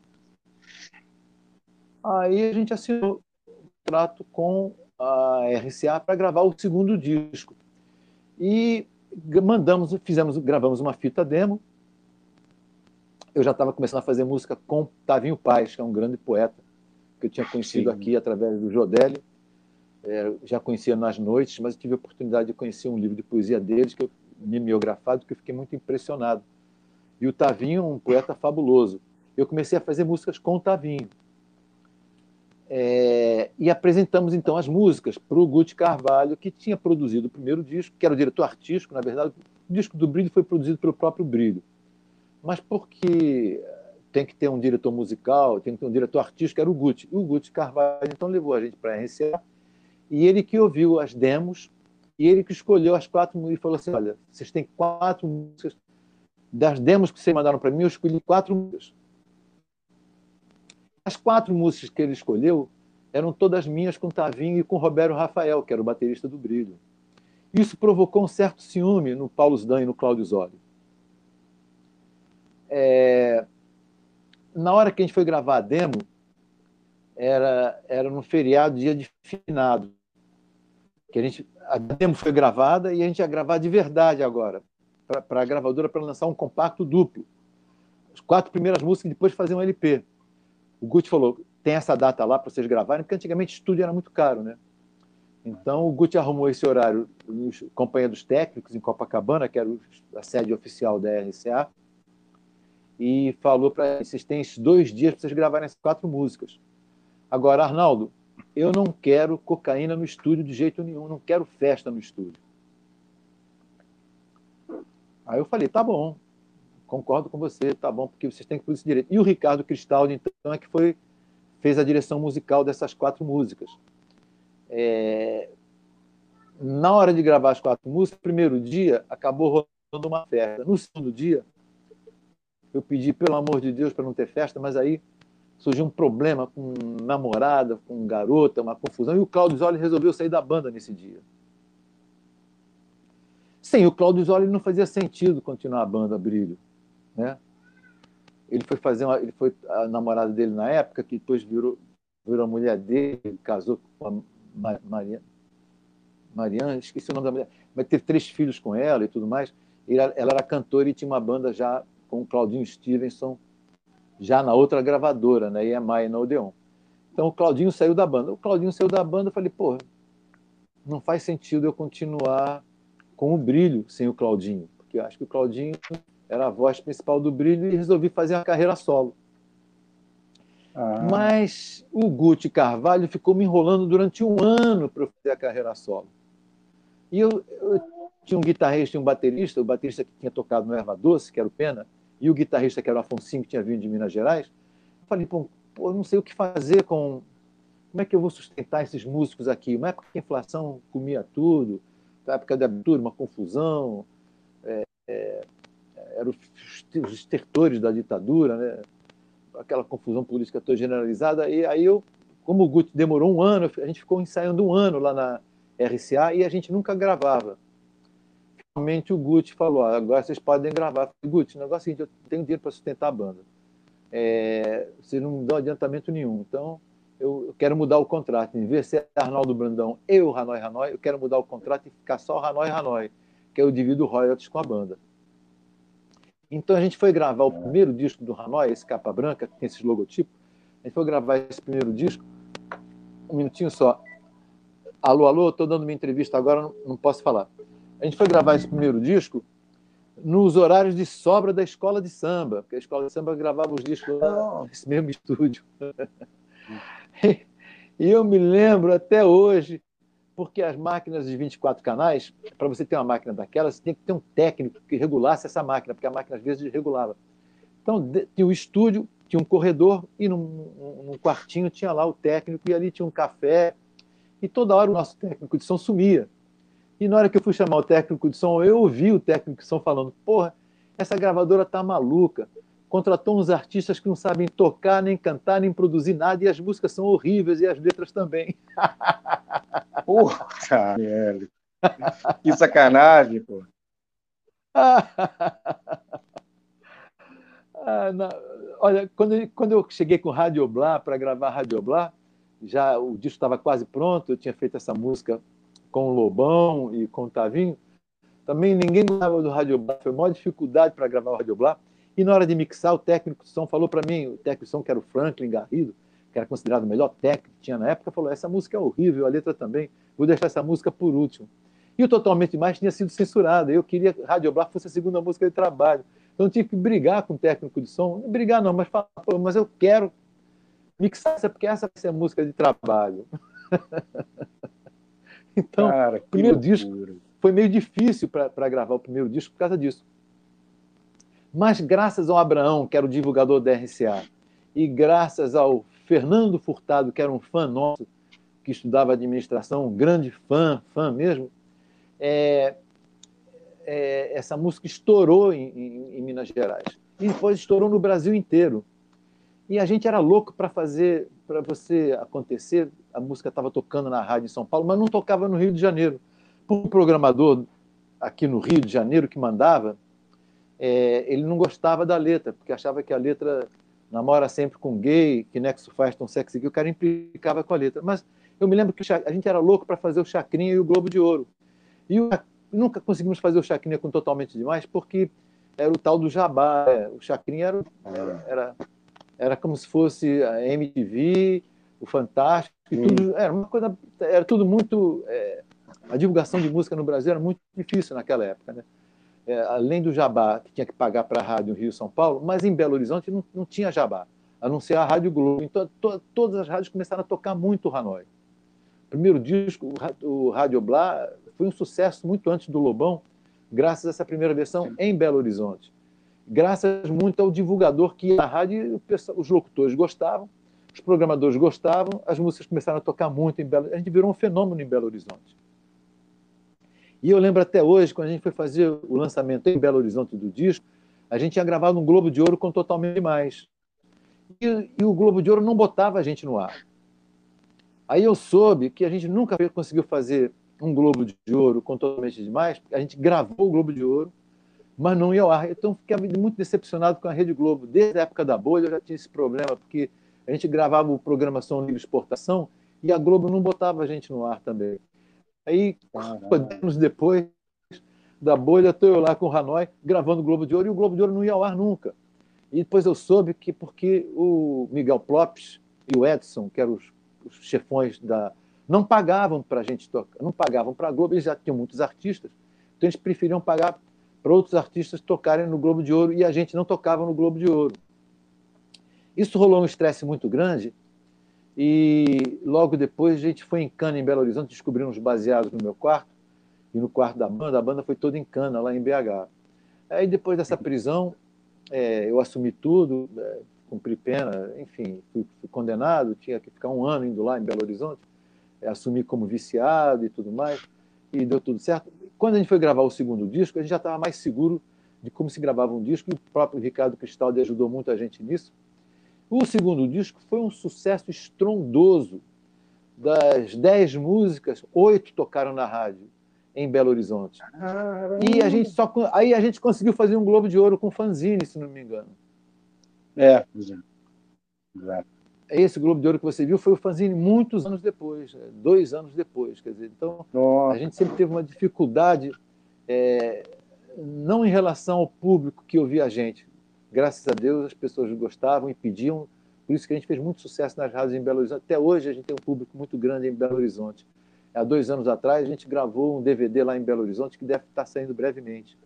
Aí a gente assinou o contrato com a RCA para gravar o segundo disco. E mandamos, fizemos, gravamos uma fita demo. Eu já estava começando a fazer música com Tavinho Paz, que é um grande poeta que eu tinha conhecido Sim. aqui através do Jodelli. É, já conhecia nas noites, mas tive a oportunidade de conhecer um livro de poesia deles, que eu, mimeografado, que eu fiquei muito impressionado. E o Tavinho é um poeta fabuloso. Eu comecei a fazer músicas com o Tavinho. É, e apresentamos então as músicas para o Guti Carvalho, que tinha produzido o primeiro disco, que era o diretor artístico, na verdade, o disco do Brilho foi produzido pelo próprio Brilho. Mas porque tem que ter um diretor musical, tem que ter um diretor artístico, era o Guti. E o Guti Carvalho então levou a gente para a RCA, e ele que ouviu as demos, e ele que escolheu as quatro músicas e falou assim: olha, vocês têm quatro músicas. Das demos que vocês mandaram para mim, eu escolhi quatro músicas. As quatro músicas que ele escolheu eram todas minhas com Tavinho e com Roberto Rafael, que era o baterista do Brilho. Isso provocou um certo ciúme no Paulo Zdan e no Cláudio Zoli. É... Na hora que a gente foi gravar a demo, era, era no feriado, dia de finado. Que a, gente, a demo foi gravada e a gente ia gravar de verdade agora. para a gravadora para lançar um compacto duplo. As quatro primeiras músicas e depois fazer um LP. O Gucci falou: tem essa data lá para vocês gravarem, porque antigamente estúdio era muito caro, né? Então o Gucci arrumou esse horário nos Companhia dos Técnicos, em Copacabana, que era a sede oficial da RCA, e falou para vocês têm dois dias para vocês gravarem essas quatro músicas. Agora, Arnaldo, eu não quero cocaína no estúdio de jeito nenhum, não quero festa no estúdio. Aí eu falei, tá bom, concordo com você, tá bom, porque vocês têm que fazer isso direito. E o Ricardo Cristaldi, então, é que foi, fez a direção musical dessas quatro músicas. É... Na hora de gravar as quatro músicas, primeiro dia, acabou rolando uma festa. No segundo dia, eu pedi, pelo amor de Deus, para não ter festa, mas aí surgiu um problema com namorada, com garota, uma confusão, e o Claudio Zoli resolveu sair da banda nesse dia. Sem o Claudio Zoli não fazia sentido continuar a banda Brilho, né? Ele foi fazer uma, ele foi a namorada dele na época, que depois virou virou a mulher dele, casou com a Maria, Mariana, esqueci o nome da mulher, mas teve três filhos com ela e tudo mais. Ela, ela era cantora e tinha uma banda já com o Claudinho Stevenson, já na outra gravadora, né? EMI na Odeon. Então o Claudinho saiu da banda. O Claudinho saiu da banda, eu falei, pô, não faz sentido eu continuar com o Brilho sem o Claudinho, porque eu acho que o Claudinho era a voz principal do Brilho e resolvi fazer uma carreira solo. Ah. Mas o Guti Carvalho ficou me enrolando durante um ano para fazer a carreira solo. E eu, eu, tinha um guitarrista e um baterista, o baterista que tinha tocado no Erva Doce, que era o Pena, e o guitarrista, que era o Afonso, que tinha vindo de Minas Gerais. Eu falei, pô, eu não sei o que fazer com. Como é que eu vou sustentar esses músicos aqui? Uma época que a inflação comia tudo, na época de abertura, uma confusão, é, é, eram os, estertores da ditadura, né? aquela confusão política toda generalizada. E aí eu, como o Guti demorou um ano, a gente ficou ensaiando um ano lá na RCA e a gente nunca gravava. Finalmente o Guti falou: ah, agora vocês podem gravar. Guti, o negócio é o seguinte: eu tenho dinheiro para sustentar a banda. É, vocês não dão adiantamento nenhum. Então eu quero mudar o contrato. Em vez de ser Arnaldo Brandão e o Hanoi Hanoi, eu quero mudar o contrato e ficar só o Hanoi Hanoi, que eu divido royalties com a banda. Então a gente foi gravar o primeiro disco do Hanoi, esse capa branca, que tem esse logotipo. A gente foi gravar esse primeiro disco. Um minutinho só. Alô, alô, estou dando uma entrevista agora, não, não posso falar. A gente foi gravar esse primeiro disco nos horários de sobra da escola de samba, porque a escola de samba gravava os discos lá nesse mesmo estúdio. e eu me lembro até hoje porque as máquinas de 24 canais, para você ter uma máquina daquelas, você tem que ter um técnico que regulasse essa máquina, porque a máquina às vezes regulava. Então, tinha o estúdio, tinha um corredor, e num, num, quartinho tinha lá o técnico, e ali tinha um café, e toda hora o nosso técnico de som sumia. E na hora que eu fui chamar o técnico de som, eu ouvi o técnico de som falando: porra, essa gravadora tá maluca contratou uns artistas que não sabem tocar, nem cantar, nem produzir nada, e as músicas são horríveis e as letras também. Porra, velho. Que sacanagem, pô. ah, olha, quando, quando eu cheguei com Rádio Blá para gravar Rádio Blá, já o disco estava quase pronto, eu tinha feito essa música com o Lobão e com o Tavinho. Também ninguém gostava do Rádio Blá, foi a maior dificuldade para gravar o Rádio Blá. E na hora de mixar, o técnico de som falou para mim, o técnico de som que era o Franklin Garrido, que era considerado o melhor técnico que tinha na época, falou: essa música é horrível, a letra também, vou deixar essa música por último. E o Totalmente Mais tinha sido censurado. Eu queria que Rádio Blá fosse a segunda música de trabalho. Então eu tive que brigar com o técnico de som. Brigar não, mas falar, mas eu quero mixar essa, porque essa vai ser a música de trabalho. então, Cara, o primeiro loucura. disco foi meio difícil para gravar o primeiro disco por causa disso. Mas graças ao Abraão, que era o divulgador da RCA, e graças ao Fernando Furtado, que era um fã nosso, que estudava administração, um grande fã, fã mesmo, é, é, essa música estourou em, em, em, Minas Gerais. E depois estourou no Brasil inteiro. E a gente era louco para fazer, para você acontecer. A música estava tocando na rádio em São Paulo, mas não tocava no Rio de Janeiro. Um programador aqui no Rio de Janeiro que mandava, é, ele não gostava da letra, porque achava que a letra namora sempre com gay, que nexo faz tão sexy que o cara implicava com a letra. Mas eu me lembro que a gente era louco para fazer o Chacrinha e o Globo de Ouro. E o, nunca conseguimos fazer o Chacrinha com totalmente demais, porque era o tal do jabá. Né? O Chacrinha era, era, era, era como se fosse a MTV, o Fantástico, tudo, era uma coisa, era tudo muito. É, a divulgação de música no Brasil era muito difícil naquela época, né? É, além do jabá que tinha que pagar para a rádio Rio São Paulo, mas em Belo Horizonte não, não tinha jabá, a não ser a Rádio Globo. Então to, todas as rádios começaram a tocar muito Hanoi. O primeiro disco, o Rádio Blá, foi um sucesso muito antes do Lobão, graças a essa primeira versão em Belo Horizonte. Graças muito ao divulgador que a rádio, os locutores gostavam, os programadores gostavam, as músicas começaram a tocar muito em Belo A gente virou um fenômeno em Belo Horizonte. E eu lembro até hoje, quando a gente foi fazer o lançamento em Belo Horizonte do disco, a gente tinha gravado um Globo de Ouro com Totalmente Mais. E, e o Globo de Ouro não botava a gente no ar. Aí eu soube que a gente nunca conseguiu fazer um Globo de Ouro com Totalmente Demais, a gente gravou o Globo de Ouro, mas não ia ao ar. Então, fiquei muito decepcionado com a Rede Globo. Desde a época da bolha, eu já tinha esse problema, porque a gente gravava o programação Livre Exportação e a Globo não botava a gente no ar também. Aí, anos depois da bolha, estou eu lá com o Hanoi gravando o Globo de Ouro e o Globo de Ouro não ia ao ar nunca. E depois eu soube que porque o Miguel Plopes e o Edson, que eram os, os chefões da. não pagavam para a gente tocar, não pagavam para a Globo, eles já tinham muitos artistas, então eles preferiam pagar para outros artistas tocarem no Globo de Ouro e a gente não tocava no Globo de Ouro. Isso rolou um estresse muito grande e logo depois a gente foi em Cana, em Belo Horizonte, descobrindo uns baseados no meu quarto e no quarto da banda. A banda foi toda em Cana, lá em BH. Aí depois dessa prisão, é, eu assumi tudo, é, cumpri pena, enfim, fui, fui, condenado, tinha que ficar um ano indo lá em Belo Horizonte, é, assumi como viciado e tudo mais, e deu tudo certo. Quando a gente foi gravar o segundo disco, a gente já estava mais seguro de como se gravava um disco, e o próprio Ricardo Cristaldi ajudou muito a gente nisso. O segundo disco foi um sucesso estrondoso. Das dez músicas, oito tocaram na rádio em Belo Horizonte. E a gente só aí a gente conseguiu fazer um Globo de Ouro com fanzine, se não me engano. É, exato. Esse Globo de Ouro que você viu foi o fanzine muitos anos depois, né? dois anos depois. Quer dizer, então Nossa. a gente sempre teve uma dificuldade, é, não em relação ao público que ouvia a gente, graças a Deus as pessoas gostavam e pediam, por isso que a gente fez muito sucesso nas rádios em Belo Horizonte. Até hoje a gente tem um público muito grande em Belo Horizonte. Há dois anos atrás a gente gravou um DVD lá em Belo Horizonte que deve estar saindo brevemente.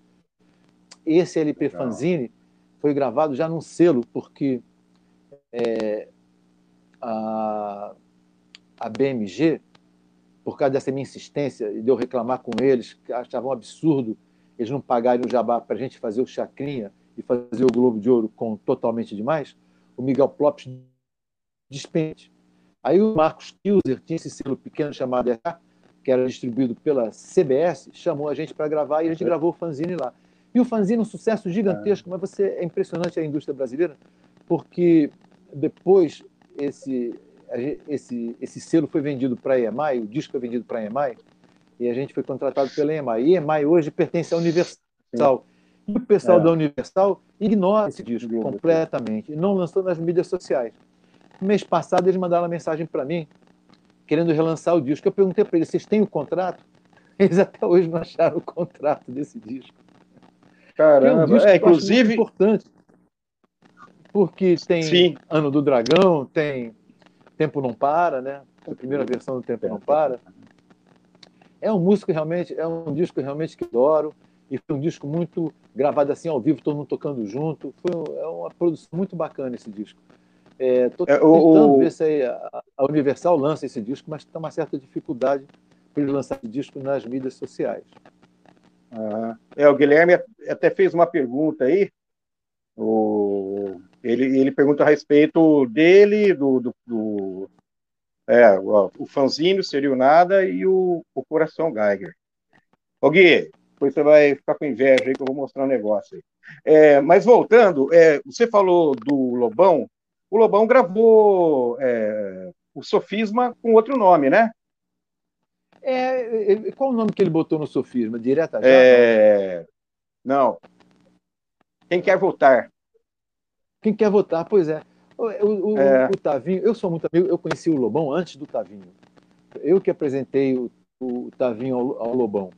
Esse LP Legal. Fanzine foi gravado já num selo, porque é, a, a BMG, por causa dessa minha insistência e de eu reclamar com eles, que achavam um absurdo eles não pagarem o jabá para a gente fazer o chacrinha, e fazer o Globo de Ouro com Totalmente Demais, o Miguel Plopes despende. Aí o Marcos Kilser tinha esse selo pequeno chamado RH, que era distribuído pela CBS, chamou a gente para gravar e a gente gravou o fanzine lá. E o fanzine é um sucesso gigantesco, mas você é impressionante a indústria brasileira, porque depois esse esse esse selo foi vendido para a EMI, o disco foi vendido para a EMI, e a gente foi contratado pela EMI. E a EMI hoje pertence à Universal. E o pessoal é. da Universal ignora esse disco completamente não lançou nas mídias sociais. No mês passado, eles mandaram uma mensagem para mim, querendo relançar o disco. Eu perguntei para eles: vocês têm o contrato? Eles até hoje não acharam o contrato desse disco. Caramba, é, um disco é inclusive. importante. Porque tem Sim. Ano do Dragão, tem Tempo Não Para, né? A primeira versão do Tempo Não Para. É um músico realmente, é um disco realmente que adoro e foi um disco muito gravado assim ao vivo, todo mundo tocando junto. Foi é uma produção muito bacana esse disco. Estou é, tentando o... ver se a, a, Universal lança esse disco, mas tem uma certa dificuldade para ele lançar esse disco nas mídias sociais. Ah, é, o Guilherme até fez uma pergunta aí. O, ele, ele pergunta a respeito dele, do, do, do é, o, o fanzine, seria o Nada e o, o Coração Geiger. Ô Gui, depois você vai ficar com inveja aí que eu vou mostrar um negócio aí. É, mas voltando, é, você falou do Lobão. O Lobão gravou é, o Sofisma com outro nome, né? É, é qual o nome que ele botou no Sofisma? Direta já? É... Não. Quem quer votar? Quem quer votar, pois é. O, o, é. o, Tavinho, eu sou muito amigo, eu conheci o Lobão antes do Tavinho. Eu que apresentei o, o Tavinho ao, ao Lobão.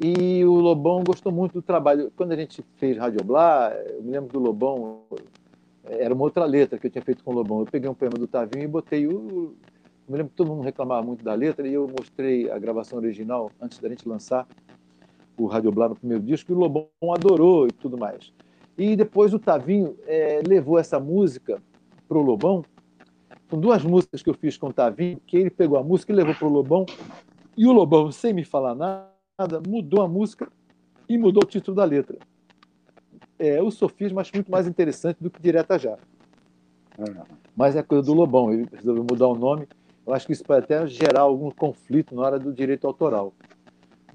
E o Lobão gostou muito do trabalho. Quando a gente fez Radioblá, eu me lembro do Lobão, era uma outra letra que eu tinha feito com o Lobão. Eu peguei um poema do Tavinho e botei o. Eu me lembro que todo mundo reclamava muito da letra e eu mostrei a gravação original antes da gente lançar o Radioblá no primeiro disco e o Lobão adorou e tudo mais. E depois o Tavinho é, levou essa música para o Lobão, com duas músicas que eu fiz com o Tavinho, que ele pegou a música e levou para o Lobão, e o Lobão, sem me falar nada, mudou a música e mudou o título da letra. É o sofisma acho muito mais interessante do que direta já. Mas é coisa do Lobão, ele resolveu mudar o nome. Eu acho que isso pode até gerar algum conflito na hora do direito autoral.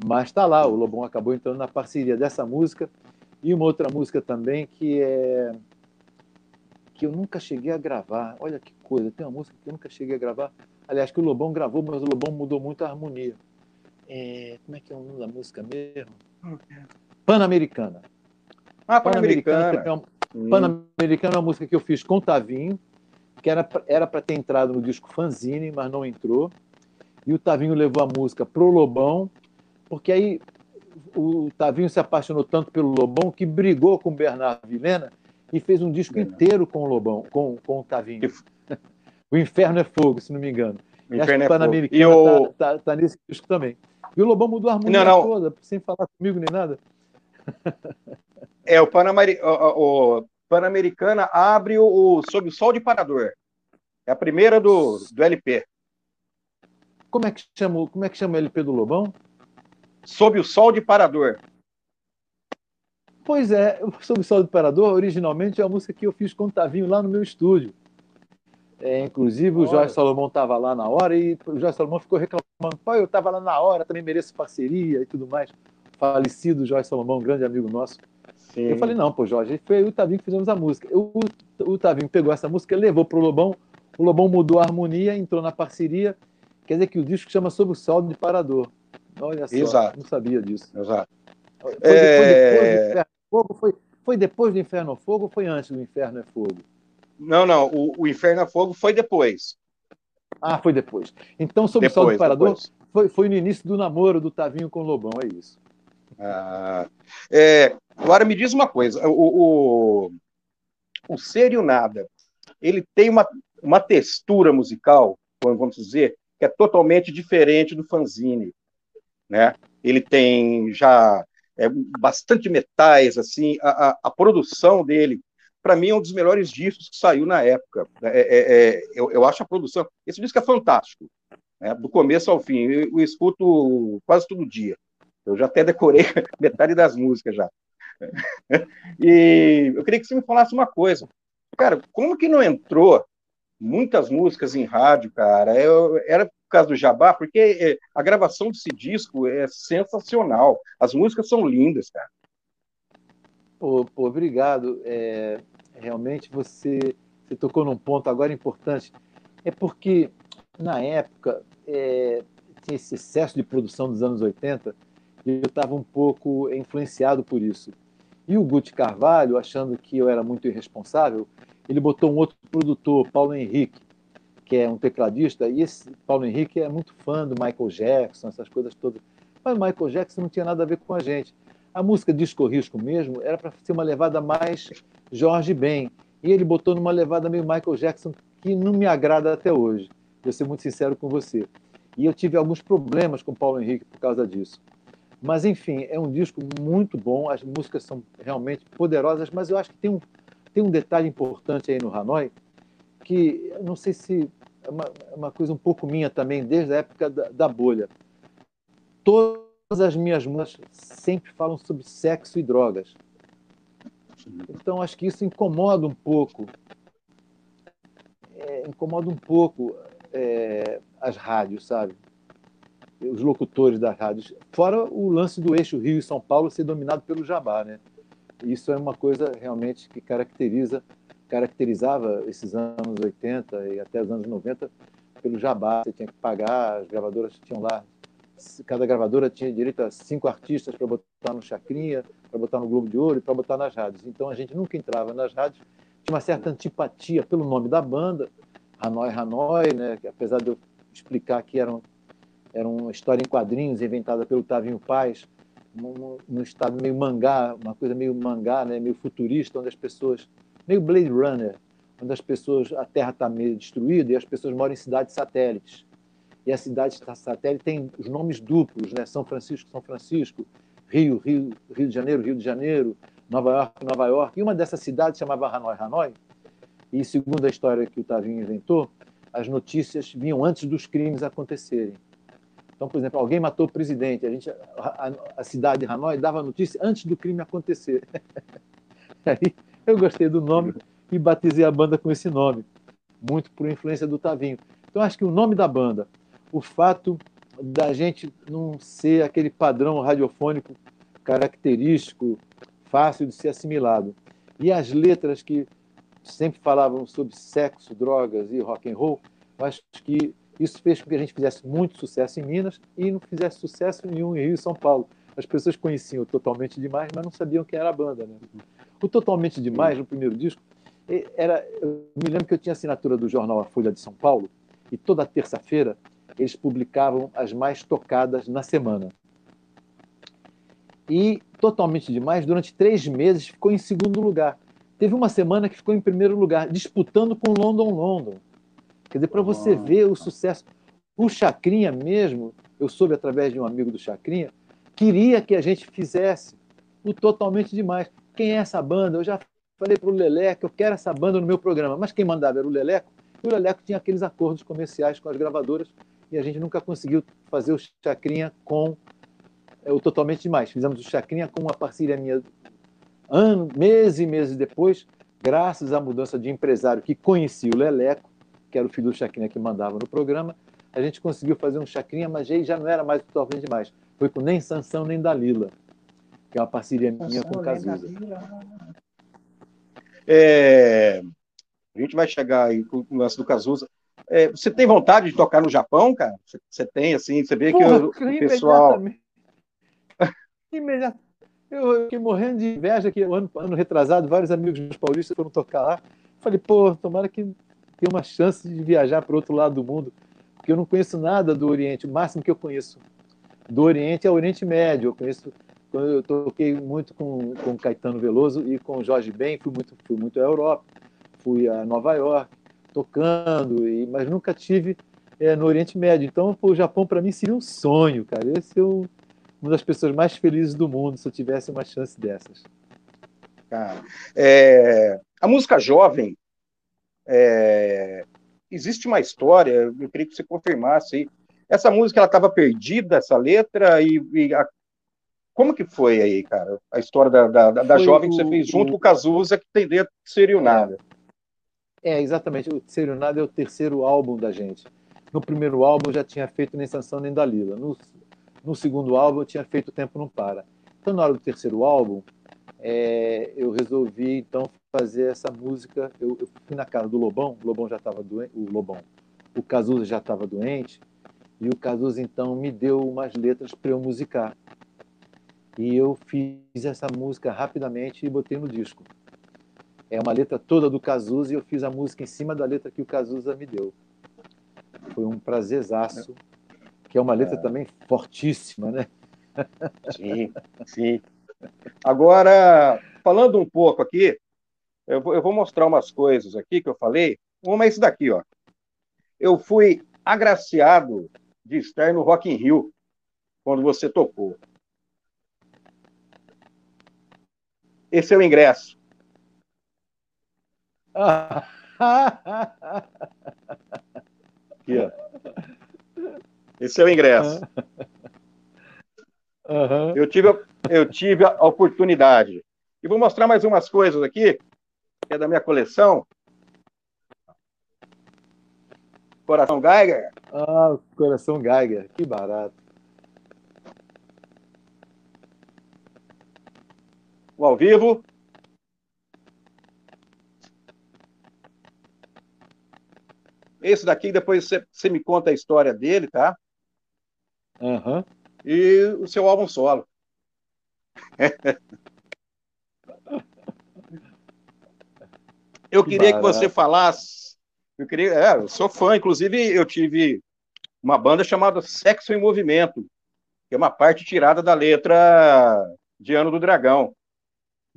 Mas está lá, o Lobão acabou entrando na parceria dessa música e uma outra música também que é que eu nunca cheguei a gravar. Olha que coisa, tem uma música que eu nunca cheguei a gravar. Aliás, que o Lobão gravou, mas o Lobão mudou muito a harmonia. É... como é que é o nome da música mesmo? Pan-Americana. Ah, Pan-Americana. Pan-Americana hum. Pan é uma música que eu fiz com o Tavinho, que era para ter entrado no disco Fanzine, mas não entrou. E o Tavinho levou a música pro Lobão, porque aí o Tavinho se apaixonou tanto pelo Lobão que brigou com o Bernardo Vilena e fez um disco inteiro com o Lobão, com, com o Tavinho. o Inferno é Fogo, se não me engano. O Inferno é Fogo. E o... tá, tá, tá, nesse disco também. E o Lobão mudou a harmonia não, não. toda, sem falar comigo nem nada. É, o, Panameri... o, o Pan-Americana abre o, o Sob o Sol de Parador. É a primeira do, do LP. Como é que chama, como é que chama o LP do Lobão? Sob o Sol de Parador. Pois é, Sob o Sol de Parador, originalmente é a música que eu fiz com o Tavinho lá no meu estúdio. É, inclusive, o Jorge Salomão estava lá na hora e o Jorge Salomão ficou reclamando: pai, eu estava lá na hora, também mereço parceria e tudo mais. Falecido Jorge Salomão, um grande amigo nosso. Sim. Eu falei: não, pô, Jorge, foi o Tavinho que fizemos a música. O, o Tavinho pegou essa música, levou para o Lobão, o Lobão mudou a harmonia, entrou na parceria. Quer dizer que o disco chama Sob o Sol de Parador. Olha só, Exato. não sabia disso. Exato. Foi, é... depois do Inferno Fogo? Foi, foi depois do Inferno Fogo ou foi antes do Inferno é Fogo? Não, não. O, o Inferno é Fogo foi depois. Ah, foi depois. Então, Sob o Sol do Parador foi, foi no início do namoro do Tavinho com o Lobão, é isso. Ah, é, agora me diz uma coisa. O, o, o Ser e o Nada, ele tem uma, uma textura musical, vamos dizer, que é totalmente diferente do fanzine né? Ele tem já é, bastante metais, assim, a, a, a produção dele, para mim, é um dos melhores discos que saiu na época. É, é, é, eu, eu acho a produção. Esse disco é fantástico, né? do começo ao fim. Eu, eu escuto quase todo dia. Eu já até decorei metade das músicas já. E eu queria que você me falasse uma coisa. Cara, como que não entrou muitas músicas em rádio, cara? Eu, era por causa do Jabá, porque é, a gravação desse disco é sensacional. As músicas são lindas, cara. Obrigado. É, realmente você, você tocou num ponto agora importante. É porque, na época, é, tinha esse excesso de produção dos anos 80 e eu estava um pouco influenciado por isso. E o Guti Carvalho, achando que eu era muito irresponsável, ele botou um outro produtor, Paulo Henrique, que é um tecladista, e esse Paulo Henrique é muito fã do Michael Jackson, essas coisas todas. Mas o Michael Jackson não tinha nada a ver com a gente. A música Disco Risco mesmo era para ser uma levada mais Jorge Ben. E ele botou numa levada meio Michael Jackson que não me agrada até hoje. Vou ser muito sincero com você. E eu tive alguns problemas com Paulo Henrique por causa disso. Mas, enfim, é um disco muito bom, as músicas são realmente poderosas, mas eu acho que tem um, tem um detalhe importante aí no Hanoi, que não sei se é uma, é uma coisa um pouco minha também, desde a época da, da bolha. Todas as minhas músicas sempre falam sobre sexo e drogas. Então acho que isso incomoda um pouco, é, incomoda um pouco é, as rádios, sabe? Os locutores das rádios. Fora o lance do eixo Rio e São Paulo ser dominado pelo Jabá, né? Isso é uma coisa realmente que caracteriza caracterizava esses anos 80 e até os anos 90 pelo jabá. Você tinha que pagar, as gravadoras tinham lá, cada gravadora tinha direito a cinco artistas para botar no Chacrinha, para botar no Globo de Ouro e para botar nas rádios. Então a gente nunca entrava nas rádios, tinha uma certa antipatia pelo nome da banda, Hanoi Hanoi, né? que apesar de eu explicar que era, um, era uma história em quadrinhos inventada pelo Tavinho Paz, num estado meio mangá, uma coisa meio mangá, né, meio futurista, onde as pessoas, meio Blade Runner, onde as pessoas, a Terra está meio destruída e as pessoas moram em cidades satélites. E a cidade satélite tem os nomes duplos, né? São Francisco, São Francisco, Rio, Rio, Rio de Janeiro, Rio de Janeiro, Nova York, Nova York. E uma dessas cidades chamava Hanoi, Hanoi. E segundo a história que o Tavinho inventou, as notícias vinham antes dos crimes acontecerem. Então, por exemplo, alguém matou o presidente, a, gente, a, a cidade de Hanoi dava notícia antes do crime acontecer. Aí eu gostei do nome e batizei a banda com esse nome, muito por influência do Tavinho. Então, acho que o nome da banda, o fato da gente não ser aquele padrão radiofônico característico, fácil de ser assimilado, e as letras que sempre falavam sobre sexo, drogas e rock and roll, acho que isso fez com que a gente fizesse muito sucesso em Minas e não fizesse sucesso nenhum em Rio e São Paulo. As pessoas conheciam Totalmente Demais, mas não sabiam quem era a banda. Né? O Totalmente Demais, no primeiro disco, era, eu me lembro que eu tinha assinatura do jornal A Folha de São Paulo e toda terça-feira eles publicavam as mais tocadas na semana. E Totalmente Demais, durante três meses, ficou em segundo lugar. Teve uma semana que ficou em primeiro lugar, disputando com London London. Quer dizer, para você ver o sucesso. O Chacrinha mesmo, eu soube através de um amigo do Chacrinha, queria que a gente fizesse o Totalmente Demais. Quem é essa banda? Eu já falei para o Leleco, eu quero essa banda no meu programa. Mas quem mandava era o Leleco, e o Leleco tinha aqueles acordos comerciais com as gravadoras, e a gente nunca conseguiu fazer o Chacrinha com é, o Totalmente Demais. Fizemos o Chacrinha com uma parceria minha ano, meses e meses depois, graças à mudança de empresário que conhecia o Leleco, que era o filho do Chacrinha que mandava no programa, a gente conseguiu fazer um Chacrinha, mas já não era mais totalmente demais. Foi com nem Sansão nem Dalila, que é uma parceria minha com o Cazuza. É, a gente vai chegar aí com o lance do Cazuza. É, você tem vontade de tocar no Japão, cara? Você, você tem, assim, você vê Porra, que o, o pessoal. Imediatamente. Eu fiquei morrendo de inveja que ano, ano retrasado, vários amigos dos paulistas foram tocar lá. Falei, pô, tomara que tenha uma chance de viajar para o outro lado do mundo, porque eu não conheço nada do Oriente. O máximo que eu conheço do Oriente é o Oriente Médio. Eu conheço, eu toquei muito com, com Caetano Veloso e com Jorge Ben, fui muito, fui muito à Europa, fui a Nova York tocando, e, mas nunca tive é, no Oriente Médio. Então, pô, o Japão para mim seria um sonho, cara. Esse é o, uma das pessoas mais felizes do mundo se eu tivesse uma chance dessas. Cara, é, a música jovem, é, existe uma história, eu queria que você confirmasse aí. Essa música ela estava perdida, essa letra, e, e a, como que foi aí, cara? A história da, da, da jovem que você fez junto o, com o Cazuza, que tem dentro de Serio Nada. É, exatamente. O Serio Nada é o terceiro álbum da gente. No primeiro álbum eu já tinha feito Nem Sanção Nem Dalila. No, no segundo álbum eu tinha feito Tempo Não Para. Então, na hora do terceiro álbum, é, eu resolvi então fazer essa música. Eu, eu, fui na casa do Lobão, o Lobão já estava doente, o Lobão, o Cazuza já estava doente, e o Cazuza então me deu umas letras para eu musicar. E eu fiz essa música rapidamente e botei no disco. É uma letra toda do Cazuza e eu fiz a música em cima da letra que o Cazuza me deu. Foi um prazerzaço que é uma letra é. também fortíssima, né? Sim, sim. Agora, falando um pouco aqui, eu vou, eu vou mostrar umas coisas aqui que eu falei. Uma é isso daqui, ó. Eu fui agraciado de estar no Rock in Rio quando você tocou. Esse é o ingresso. Aqui, ó. Esse é o ingresso. Uhum. Eu, tive, eu tive a oportunidade. E vou mostrar mais umas coisas aqui, que é da minha coleção. Coração Geiger. Ah, Coração Geiger, que barato. O ao vivo. Esse daqui, depois você, você me conta a história dele, tá? Uhum. E o seu álbum solo. eu que queria que você falasse. Eu queria, é, eu sou fã, inclusive eu tive uma banda chamada Sexo em Movimento, que é uma parte tirada da letra de Ano do Dragão.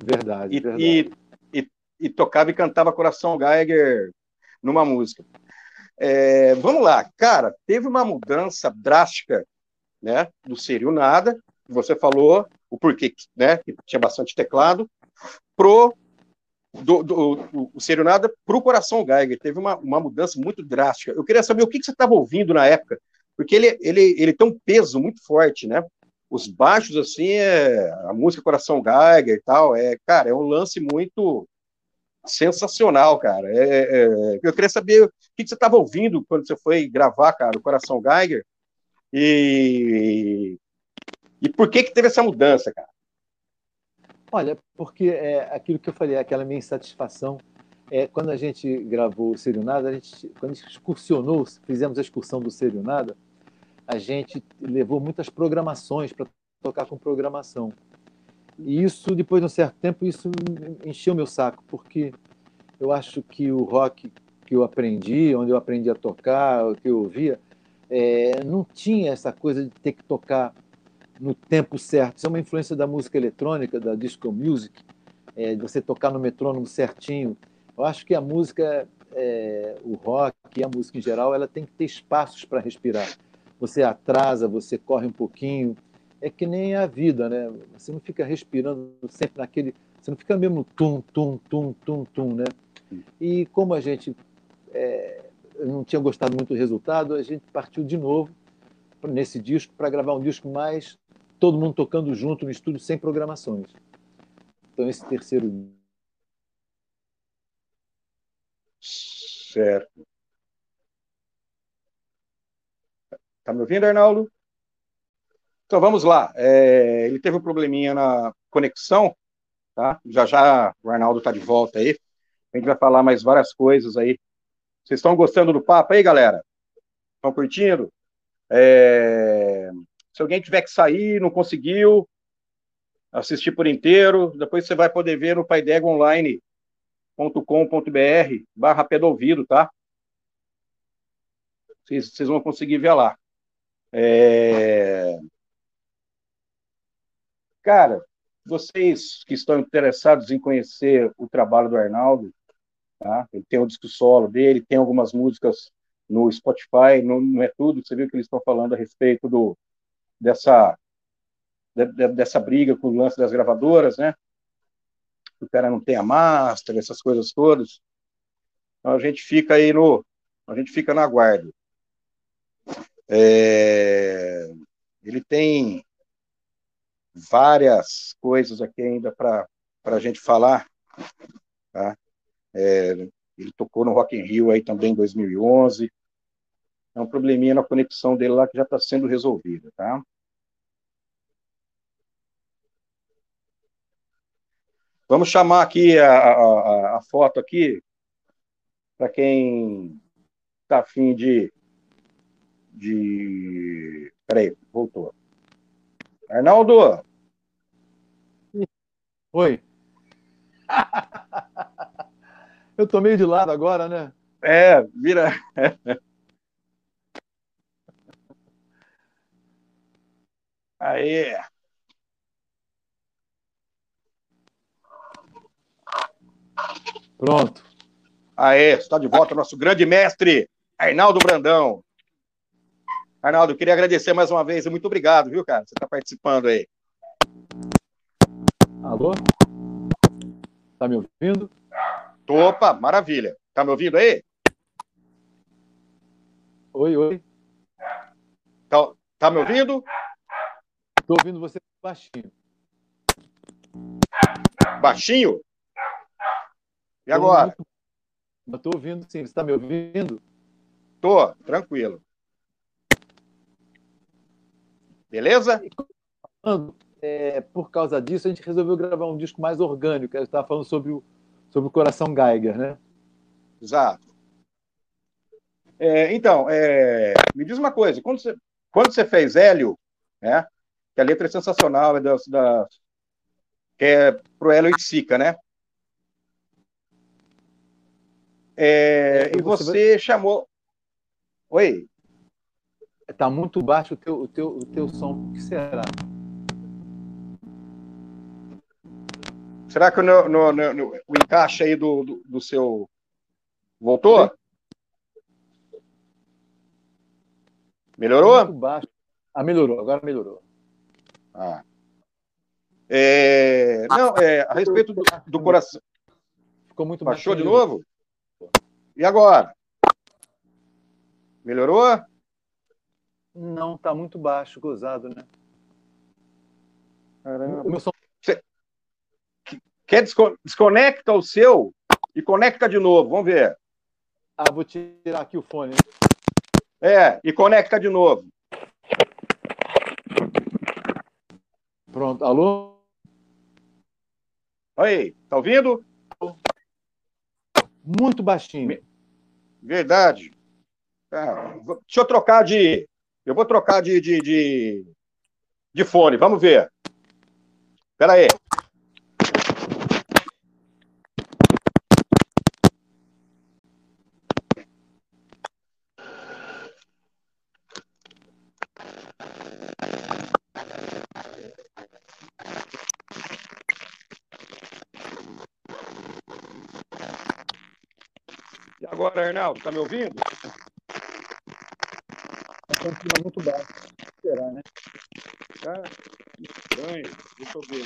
Verdade, e, verdade. E, e, e, tocava e cantava Coração Geiger numa música. É, vamos lá, cara, teve uma mudança drástica né, do Serio Nada, você falou o porquê, né, que tinha bastante teclado, pro do, do, do, o Serio Nada para o Coração Geiger. Teve uma, uma mudança muito drástica. Eu queria saber o que, que você estava ouvindo na época, porque ele, ele, ele tem um peso muito forte, né? Os baixos, assim, é, a música Coração Geiger e tal, é, cara, é um lance muito sensacional, cara. É, é, é eu queria saber o que, você estava ouvindo quando você foi gravar, cara, o Coração Geiger, e, e por que que teve essa mudança, cara? Olha, porque é aquilo que eu falei, aquela minha insatisfação. É, quando a gente gravou o Serio Nada, a gente, quando a gente excursionou, fizemos a excursão do Serio Nada, a gente levou muitas programações para tocar com programação. E isso, depois de um certo tempo, isso encheu meu saco, porque eu acho que o rock que eu aprendi, onde eu aprendi a tocar, o que eu ouvia, é, não tinha essa coisa de ter que tocar no tempo certo. Isso é uma influência da música eletrônica, da disco music, é, de você tocar no metrônomo certinho. Eu acho que a música, é, o rock e a música em geral, ela tem que ter espaços para respirar. Você atrasa, você corre um pouquinho. É que nem a vida, né? Você não fica respirando sempre naquele. Você não fica mesmo tum, tum, tum, tum, tum, né? E como a gente é, não tinha gostado muito do resultado, a gente partiu de novo nesse disco para gravar um disco mais todo mundo tocando junto no estúdio sem programações. Então, esse terceiro. Certo. Tá me ouvindo, Arnaldo? Então vamos lá. É, ele teve um probleminha na conexão, tá? Já já o Arnaldo está de volta aí. A gente vai falar mais várias coisas aí. Vocês estão gostando do papo aí, galera? Estão curtindo? É... Se alguém tiver que sair, não conseguiu assistir por inteiro, depois você vai poder ver no paidegonline.com.br barra pé do ouvido, tá? Vocês, vocês vão conseguir ver lá. É... Cara, vocês que estão interessados em conhecer o trabalho do Arnaldo, tá? ele tem o disco solo dele, tem algumas músicas no Spotify, não, não é tudo, você viu que eles estão falando a respeito do, dessa, de, dessa briga com o lance das gravadoras, né? O cara não tem a master, essas coisas todas. Então a gente fica aí no, a gente fica na guarda. É, ele tem várias coisas aqui ainda para a gente falar. Tá? É, ele tocou no Rock in Rio aí também em 2011. É um probleminha na conexão dele lá que já está sendo resolvido, tá? Vamos chamar aqui a, a, a foto aqui para quem está afim de, de. Peraí, voltou. Arnaldo! Oi. Eu tô meio de lado agora, né? É, vira. Aí. Pronto. Aê, está de volta nosso grande mestre, Arnaldo Brandão. Arnaldo, queria agradecer mais uma vez muito obrigado, viu, cara? Você está participando aí. Alô? Tá me ouvindo? Opa, maravilha. Tá me ouvindo aí? Oi, oi. Tá, tá me ouvindo? Tô ouvindo você baixinho. Baixinho? E agora? Eu tô ouvindo sim. Você está me ouvindo? Tô, tranquilo. Beleza? É, por causa disso, a gente resolveu gravar um disco mais orgânico. Eu estava falando sobre o, sobre o Coração Geiger, né? Exato. É, então, é, me diz uma coisa. Quando você, quando você fez Hélio, né, que a letra é sensacional, é da, da, que é pro Hélio e Sica, né? É, e você, você chamou... Oi? Tá muito baixo o teu, o teu, o teu som. O que será? Será que no, no, no, o encaixe aí do, do, do seu. Voltou? Melhorou? Muito baixo. Ah, melhorou, agora melhorou. Ah. É, não, é, a respeito do, do coração. Ficou muito Baixou de novo? E agora? Melhorou? Não, tá muito baixo, gozado, né? Caramba. O meu som Quer desconecta o seu e conecta de novo. Vamos ver. Ah, vou tirar aqui o fone. É, e conecta de novo. Pronto. Alô? Oi, tá ouvindo? Muito baixinho. Verdade. Ah, deixa eu trocar de. Eu vou trocar de, de, de, de fone. Vamos ver. Espera aí. agora, Arnaldo? Está me ouvindo? Continua muito baixo. Será, né? Ah, estranho. Deixa eu ver.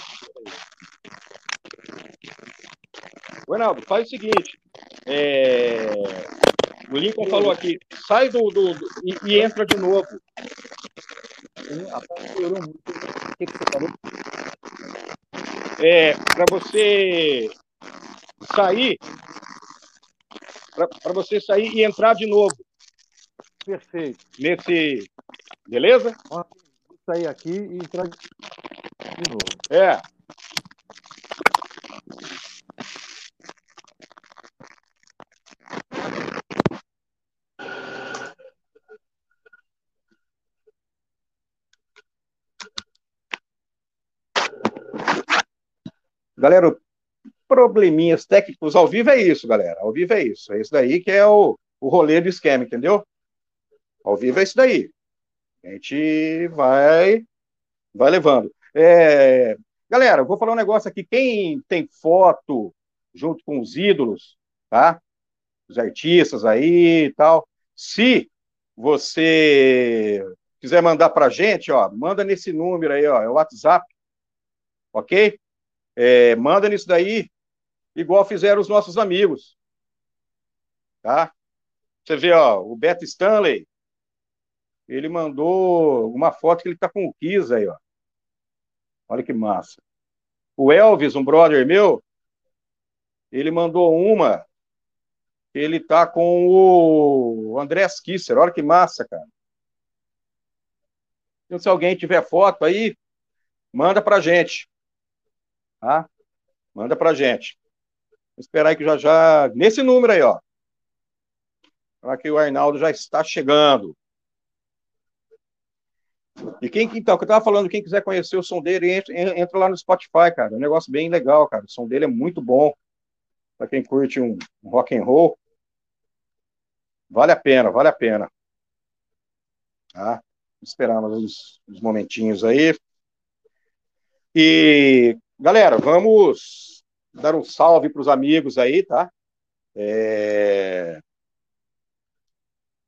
O Arnaldo, faz o seguinte. É... O Lincoln falou aqui, sai do, do, do e, e, entra de novo. O que, que você falou? É, para você sair para você sair e entrar de novo. Perfeito. Nesse. Beleza? Vou sair aqui e entrar de novo. É. Galera, probleminhas técnicos ao vivo é isso, galera. Ao vivo é isso. É isso daí que é o, o rolê do esquema, entendeu? Ao vivo é isso daí. A gente vai, vai levando. É, galera, eu vou falar um negócio aqui. Quem tem foto junto com os ídolos, tá? Os artistas aí e tal. Se você quiser mandar pra gente, ó, manda nesse número aí, ó, é o WhatsApp, ok? É, manda nisso daí, igual fizeram os nossos amigos. Tá? Você vê, ó, o Beto Stanley, ele mandou uma foto que ele tá com o Kiss aí, ó. Olha que massa. O Elvis, um brother meu, ele mandou uma, ele tá com o André Kisser. Olha que massa, cara. Então, se alguém tiver foto aí, manda pra gente. Tá? Manda pra gente. Vou esperar aí que já já. Nesse número aí, ó. Para que o Arnaldo já está chegando. E quem então, que eu estava falando, quem quiser conhecer o som dele, entra, entra, lá no Spotify, cara. É um negócio bem legal, cara. O som dele é muito bom. Para quem curte um, rock and roll. Vale a pena, vale a pena. Tá? Esperar mais uns, uns momentinhos aí. E, galera, vamos dar um salve para os amigos aí, tá? É...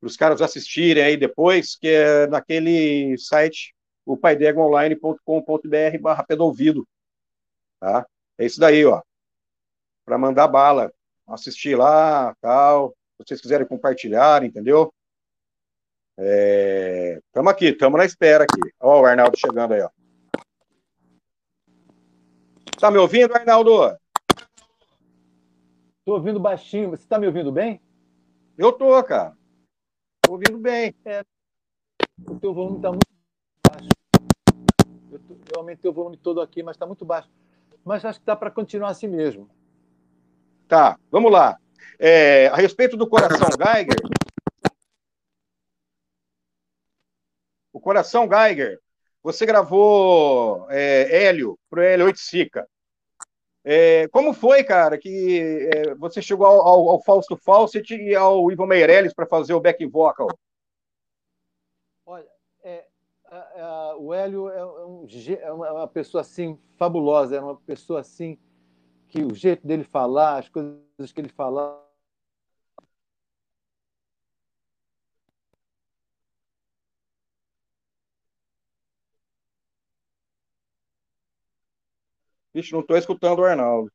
Para os caras assistirem aí depois, que é naquele site, o paidegonline.com.br barra pedouvido, tá? É isso daí, ó. Para mandar bala, assistir lá, tal. Se vocês quiserem compartilhar, entendeu? Estamos é... aqui, estamos na espera aqui. Ó, o Arnaldo chegando aí, ó. Tá me ouvindo, Arnaldo? Estou ouvindo baixinho. Você está me ouvindo bem? Eu tô, cara. Estou ouvindo bem. É. O teu volume está muito baixo. Eu, tô, eu, aumentei o volume todo aqui, mas está muito baixo. Mas acho que dá para continuar assim mesmo. Tá, vamos lá. É, a respeito do coração Geiger. O coração Geiger, você gravou é, Hélio para o Hélio 8 Sica. É, como foi, cara, que é, você chegou ao, ao, ao, Fausto Fawcett e ao Ivo Meirelles para fazer o back vocal? Olha, o Hélio é, um, é uma pessoa assim fabulosa, é uma pessoa assim que o jeito dele falar, as coisas que ele falava. Vixe, não estou escutando o Arnaldo.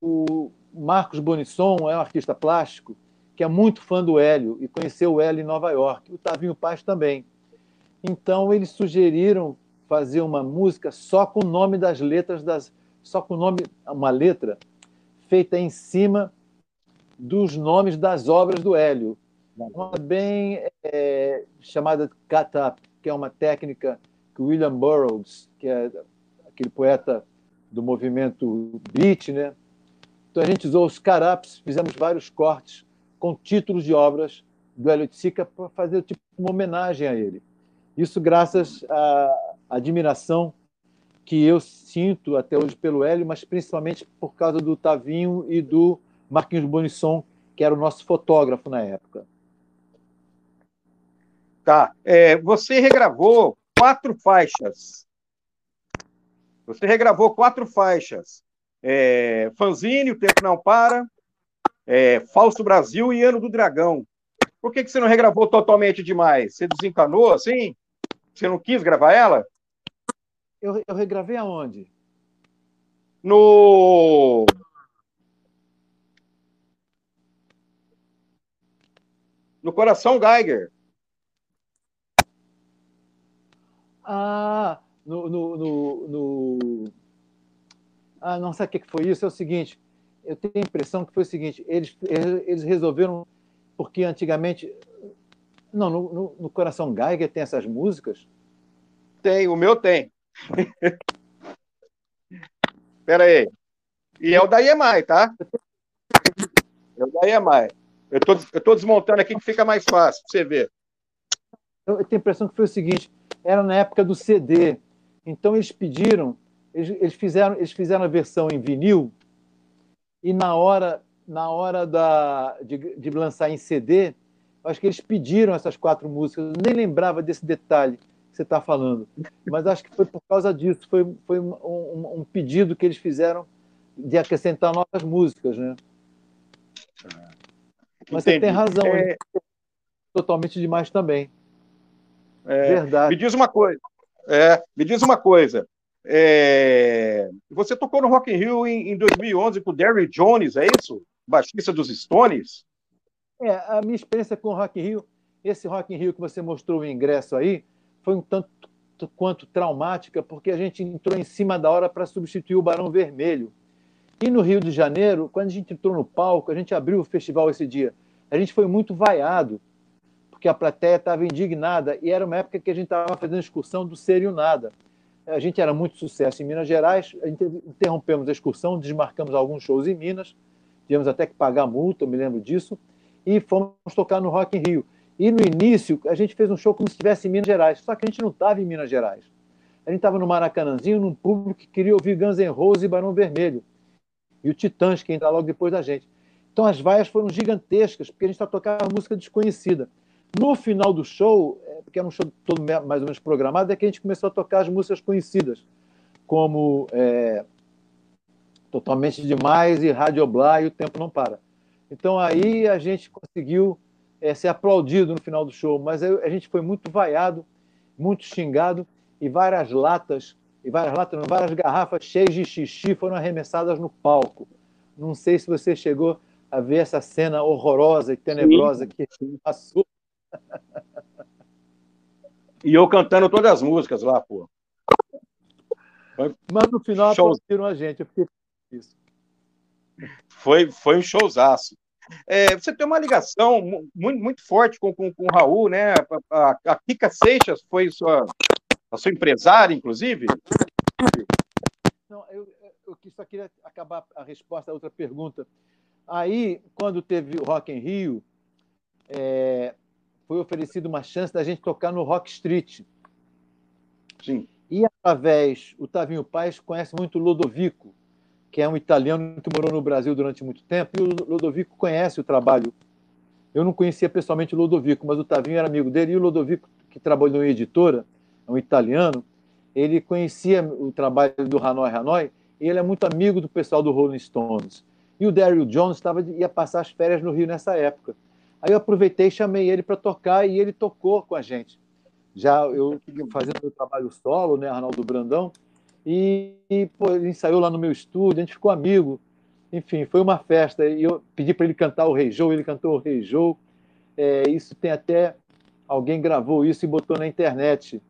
O Marcos Bonisson é um artista plástico que é muito fã do Hélio e conheceu o Hélio em Nova York. O Tavinho Paz também. Então, eles sugeriram fazer uma música só com o nome das letras, das, só com o nome, uma letra feita em cima dos nomes das obras do Hélio. Uma bem é, chamada cut up, que é uma técnica que William Burroughs, que é aquele poeta do movimento beat, né? Então a gente usou os cut-ups, fizemos vários cortes com títulos de obras do Hélio de Sica para fazer tipo uma homenagem a ele. Isso graças à admiração que eu sinto até hoje pelo Hélio, mas principalmente por causa do Tavinho e do Marquinhos Bonisson, que era o nosso fotógrafo na época. Tá. É, você regravou quatro faixas. Você regravou quatro faixas. É, Fanzine, O Tempo Não Para, é, Fausto Brasil e Ano do Dragão. Por que, que você não regravou totalmente demais? Você desencanou assim? Você não quis gravar ela? Eu, eu regravei aonde? No. No Coração Geiger. Ah, no, no, no, no... Ah, não sei o que foi isso. É o seguinte: eu tenho a impressão que foi o seguinte: eles, eles resolveram, porque antigamente. Não, no, no, no Coração Geiger tem essas músicas? Tem, o meu tem. Espera aí. E é o da EMAI, tá? É o da EMAI. Eu tô, eu tô desmontando aqui que fica mais fácil para você ver. Eu tenho a impressão que foi o seguinte: era na época do CD. Então eles pediram, eles, eles fizeram, eles fizeram a versão em vinil e na hora, na hora da, de, de lançar em CD, acho que eles pediram essas quatro músicas. Eu nem lembrava desse detalhe que você está falando, mas acho que foi por causa disso. Foi, foi um, um, um pedido que eles fizeram de acrescentar novas músicas, né? Mas Entendi. você tem razão, é... totalmente demais também. É... Verdade. Me diz uma coisa. É, me diz uma coisa. É... Você tocou no Rock in Rio em, em 2011 com o Derry Jones, é isso? Baixista dos Stones? É, a minha experiência com o Rock in Rio, esse Rock in Rio que você mostrou o ingresso aí, foi um tanto quanto traumática, porque a gente entrou em cima da hora para substituir o Barão Vermelho. E no Rio de Janeiro, quando a gente entrou no palco, a gente abriu o festival esse dia, a gente foi muito vaiado, porque a plateia estava indignada, e era uma época que a gente estava fazendo excursão do Ser e o Nada a gente era muito sucesso em Minas Gerais, interrompemos a excursão, desmarcamos alguns shows em Minas, tivemos até que pagar multa, eu me lembro disso, e fomos tocar no Rock in Rio. E no início, a gente fez um show como se estivesse em Minas Gerais, só que a gente não estava em Minas Gerais. A gente estava no Maracanãzinho, num público que queria ouvir Guns N' Roses e Barão Vermelho. E o Titãs, que entra logo depois da gente. Então as vaias foram gigantescas, porque a gente está tocando música desconhecida. No final do show, é, porque era um show todo mais ou menos programado, é que a gente começou a tocar as músicas conhecidas, como é, Totalmente Demais e Rádio Blá e O Tempo Não Para. Então aí a gente conseguiu é, ser aplaudido no final do show, mas a gente foi muito vaiado, muito xingado, e várias latas, e várias latas, várias garrafas cheias de xixi foram arremessadas no palco. Não sei se você chegou a ver essa cena horrorosa e tenebrosa Sim. que passou e eu cantando todas as músicas lá, pô. Mas no final aplaudiram a gente, eu fiquei isso. Foi, foi um showzaço. É, você tem uma ligação muito, muito forte com, com, com o Raul, né? A, a, a Kika Seixas foi sua, a sua empresária, inclusive? Não, eu, eu só queria acabar a resposta à outra pergunta. Aí, quando teve o Rock em Rio, é, foi oferecida uma chance da gente tocar no Rock Street. Sim. E através, o Tavinho Paz conhece muito Lodovico, que é um italiano que morou no Brasil durante muito tempo, e o Lodovico conhece o trabalho Eu não conhecia pessoalmente o Lodovico, mas o Tavinho era amigo dele, e o Lodovico, que trabalhou em editora, é um italiano, ele conhecia o trabalho do Hanoi Hanoi, e ele é muito amigo do pessoal do Rolling Stones. E o Daryl Jones estava, ia passar as férias no Rio nessa época. Aí eu aproveitei e chamei ele para tocar, e ele tocou com a gente. Já eu fazendo meu trabalho solo, né, Arnaldo Brandão, e, e pô, ele ensaiou lá no meu estúdio, a gente ficou amigo. Enfim, foi uma festa. E eu pedi para ele cantar o Rei Joe, ele cantou o Rei Joe. É, isso tem até. Alguém gravou isso e botou na internet.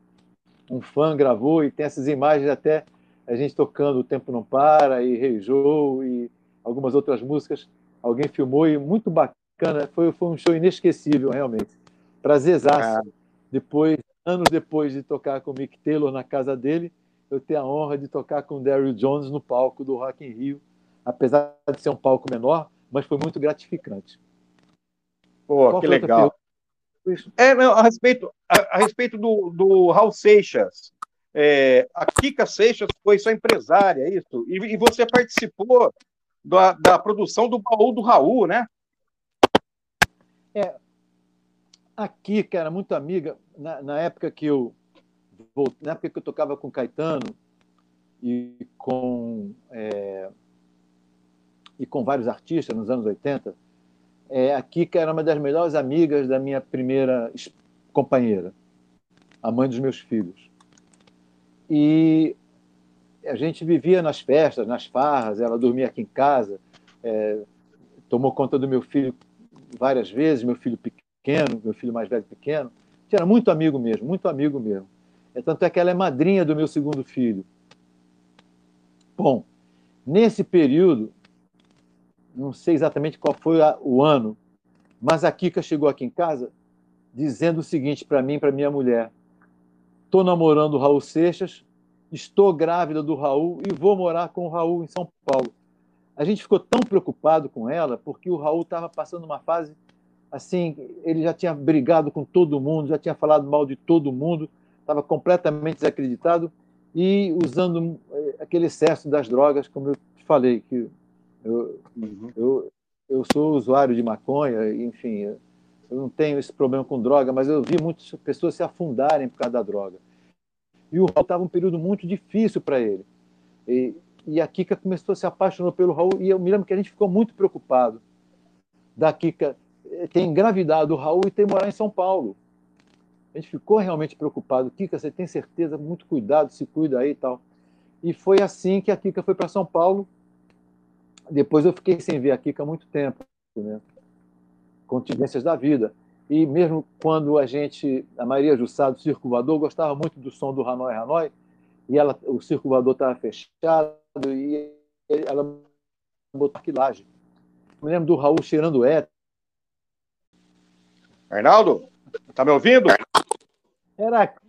Um fã gravou e tem essas imagens até a gente tocando O Tempo Não Para e Rei Joe e algumas outras músicas. Alguém filmou e muito bacana. Foi, foi um show inesquecível, realmente. Prazerzaço. Ah. Depois, anos depois de tocar com o Mick Taylor na casa dele, eu tenho a honra de tocar com o Daryl Jones no palco do Rock in Rio, apesar de ser um palco menor, mas foi muito gratificante. Pô, Qual que legal. É, não, a respeito, a, a, respeito do, do Raul Seixas, é, a Kika Seixas foi sua empresária, é isso? E, e você participou da, da, produção do baú do Raul, né? É, a Kika era muito amiga, na, na época que eu na época que eu tocava com Caetano e com é, e com vários artistas nos anos 80, é, a Kika era uma das melhores amigas da minha primeira companheira, a mãe dos meus filhos. E a gente vivia nas festas, nas farras, ela dormia aqui em casa, é, tomou conta do meu filho várias vezes, meu filho pequeno, meu filho mais velho pequeno. Gente era muito amigo mesmo, muito amigo mesmo. É, tanto é que ela é madrinha do meu segundo filho. Bom, nesse período, não sei exatamente qual foi a, o ano, mas a Kika chegou aqui em casa dizendo o seguinte para mim para minha mulher: estou namorando o Raul Seixas, estou grávida do Raul e vou morar com o Raul em São Paulo. A gente ficou tão preocupado com ela porque o Raul estava passando uma fase assim, ele já tinha brigado com todo mundo, já tinha falado mal de todo mundo estava completamente desacreditado e usando eh, aquele excesso das drogas, como eu te falei, que eu, uhum. eu, eu sou usuário de maconha, enfim, eu não tenho esse problema com droga, mas eu vi muitas pessoas se afundarem por causa da droga. E o Raul estava um período muito difícil para ele. E, e a Kika começou a se apaixonar pelo Raul, e eu me lembro que a gente ficou muito preocupado da Kika eh, ter engravidado o Raul e ter morar em São Paulo. A gente ficou realmente preocupado. Kika, você tem certeza? Muito cuidado, se cuida aí e tal. E foi assim que a Kika foi para São Paulo. Depois eu fiquei sem ver a Kika há muito tempo, né? Contingências da vida. E mesmo quando a gente, a Maria Jussado, Circo Voador, gostava muito do som do Hanoi Hanoi, e ela, o Circo Voador estava fechado, e ela botou aquilagem. Me lembro do Raul cheirando éter. Arnaldo, tá me ouvindo? Era aqui.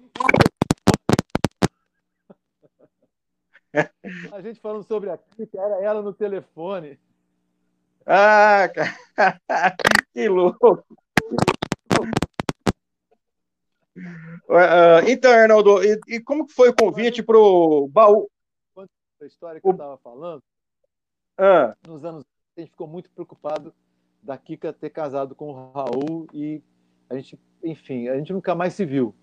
A gente falando sobre a Kika, era ela no telefone. Ah, que louco! Uh, então, Arnaldo, e, e, como foi o convite para o baú? A história que o... eu estava falando, ah. nos anos a gente ficou muito preocupado da Kika ter casado com o Raul e a gente, enfim, a gente nunca mais se viu.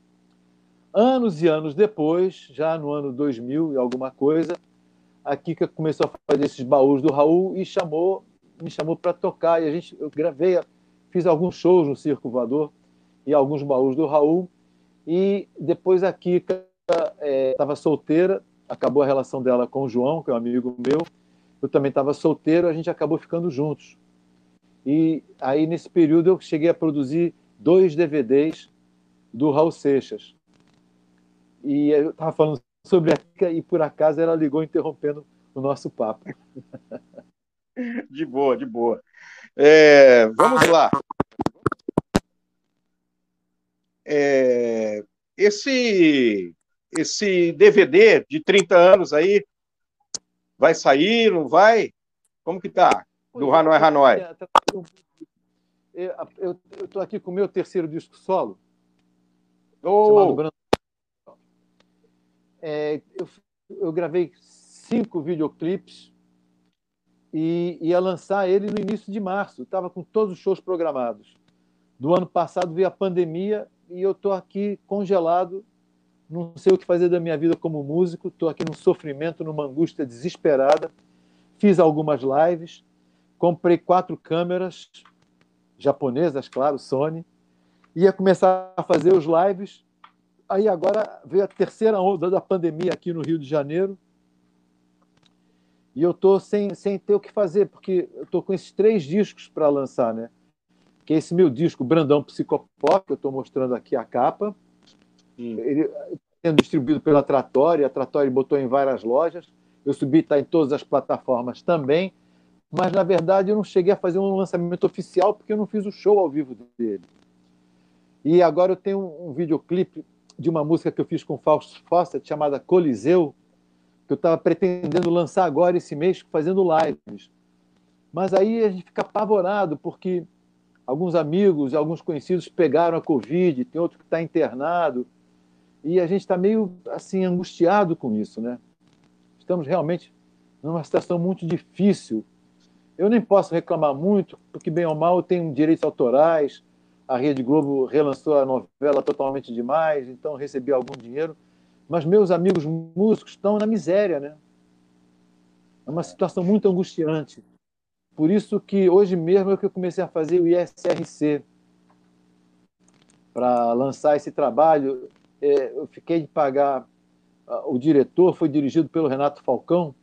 Anos e anos depois, já no ano 2000 e alguma coisa, a Kika começou a fazer esses baús do Raul e chamou, me chamou para tocar. E a gente, eu gravei, fiz alguns shows no Circo Voador e alguns baús do Raul. E depois a Kika estava é, solteira, acabou a relação dela com o João, que é um amigo meu. Eu também estava solteiro, a gente acabou ficando juntos. E aí, nesse período, eu cheguei a produzir dois DVDs do Raul Seixas. E eu estava falando sobre a Kika e por acaso ela ligou interrompendo o nosso papo. De boa, de boa. É, vamos lá. É, esse, esse DVD de 30 anos aí vai sair, não vai? Como que tá? Do é, Hanoi Hanoi. É, tá eu estou aqui com o meu terceiro disco solo, oh. é, eu, eu, gravei cinco videoclipes e ia lançar ele no início de março. Estava com todos os shows programados. do ano passado veio a pandemia e eu estou aqui congelado, não sei o que fazer da minha vida como músico, estou aqui num sofrimento, numa angústia desesperada. Fiz algumas lives, comprei quatro câmeras japonesas, claro, Sony, ia começar a fazer os lives. Aí agora veio a terceira onda da pandemia aqui no Rio de Janeiro. E eu estou sem, sem ter o que fazer, porque eu estou com esses três discos para lançar, né? Que é esse meu disco, Brandão Psicopop, que eu estou mostrando aqui a capa. Sim. Ele sendo distribuído pela Tratória, a Tratória botou em várias lojas. Eu subi, está em todas as plataformas também. Mas, na verdade, eu não cheguei a fazer um lançamento oficial porque eu não fiz o show ao vivo dele. E agora eu tenho um videoclipe de uma música que eu fiz com o Fausto Fawcett chamada Coliseu, que eu estava pretendendo lançar agora esse mês, fazendo lives. Mas aí a gente fica apavorado, porque alguns amigos, alguns conhecidos pegaram a Covid, tem outro que está internado, e a gente está meio assim angustiado com isso, né? Estamos realmente numa situação muito difícil. Eu nem posso reclamar muito, porque bem ou mal eu tenho direitos autorais, a Rede Globo relançou a novela totalmente demais, então recebi algum dinheiro. Mas meus amigos músicos estão na miséria, né? É uma situação muito angustiante. Por isso que hoje mesmo é que eu comecei a fazer o ISRC para lançar esse trabalho. É, eu fiquei de pagar. O diretor foi dirigido pelo Renato Falcão,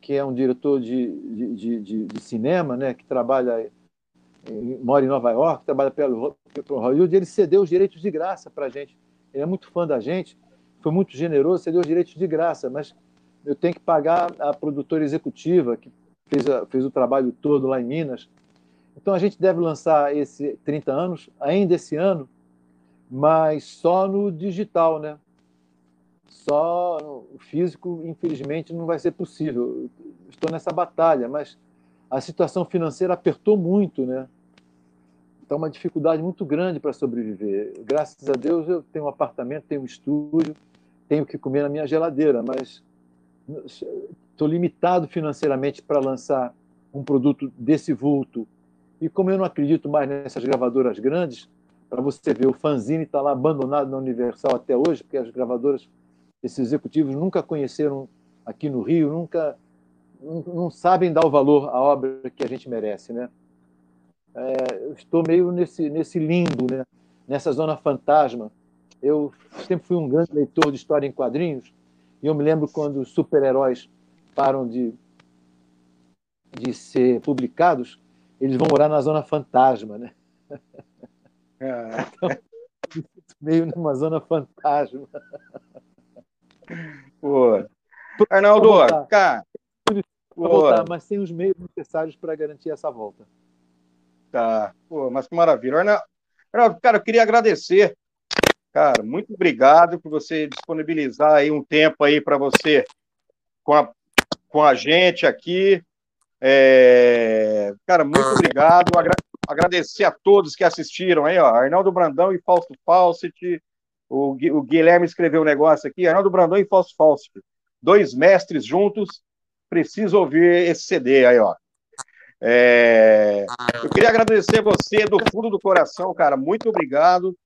que é um diretor de, de, de, de cinema, né, que trabalha mora em Nova York, trabalha pelo, pelo Hollywood, ele cedeu os direitos de graça para a gente. Ele é muito fã da gente, foi muito generoso, cedeu os direitos de graça, mas eu tenho que pagar a produtora executiva, que fez, fez o trabalho todo lá em Minas. Então a gente deve lançar esse 30 anos, ainda esse ano, mas só no digital, né? Só o físico, infelizmente, não vai ser possível. Estou nessa batalha, mas a situação financeira apertou muito, né? Está uma dificuldade muito grande para sobreviver. Graças a Deus eu tenho um apartamento, tenho um estúdio, tenho que comer na minha geladeira, mas estou limitado financeiramente para lançar um produto desse vulto. E como eu não acredito mais nessas gravadoras grandes, para você ver, o fanzine está lá abandonado na Universal até hoje, porque as gravadoras, esses executivos nunca conheceram aqui no Rio, nunca não, sabem dar o valor à obra que a gente merece, né? É, eu estou meio nesse, nesse limbo, né? nessa zona fantasma. Eu sempre fui um grande leitor de história em quadrinhos e eu me lembro quando os super-heróis param de, de ser publicados, eles vão morar na zona fantasma, né? É. Então, meio numa zona fantasma. Pô. Arnaldo, cara, voltar, mas sem os meios necessários para garantir essa volta. Tá, Pô, mas que maravilha. Arnaldo, cara, eu queria agradecer. Cara, muito obrigado por você disponibilizar aí um tempo aí para você com a, com a gente aqui. É... Cara, muito obrigado. Agra agradecer a todos que assistiram aí, ó. Arnaldo Brandão e Fausto Fawcett. O, o Guilherme escreveu um negócio aqui. Arnaldo Brandão e Fausto Fawcett. Dois mestres juntos precisa ouvir esse CD aí, ó. É... Eu queria agradecer você do fundo do coração, cara. Muito obrigado.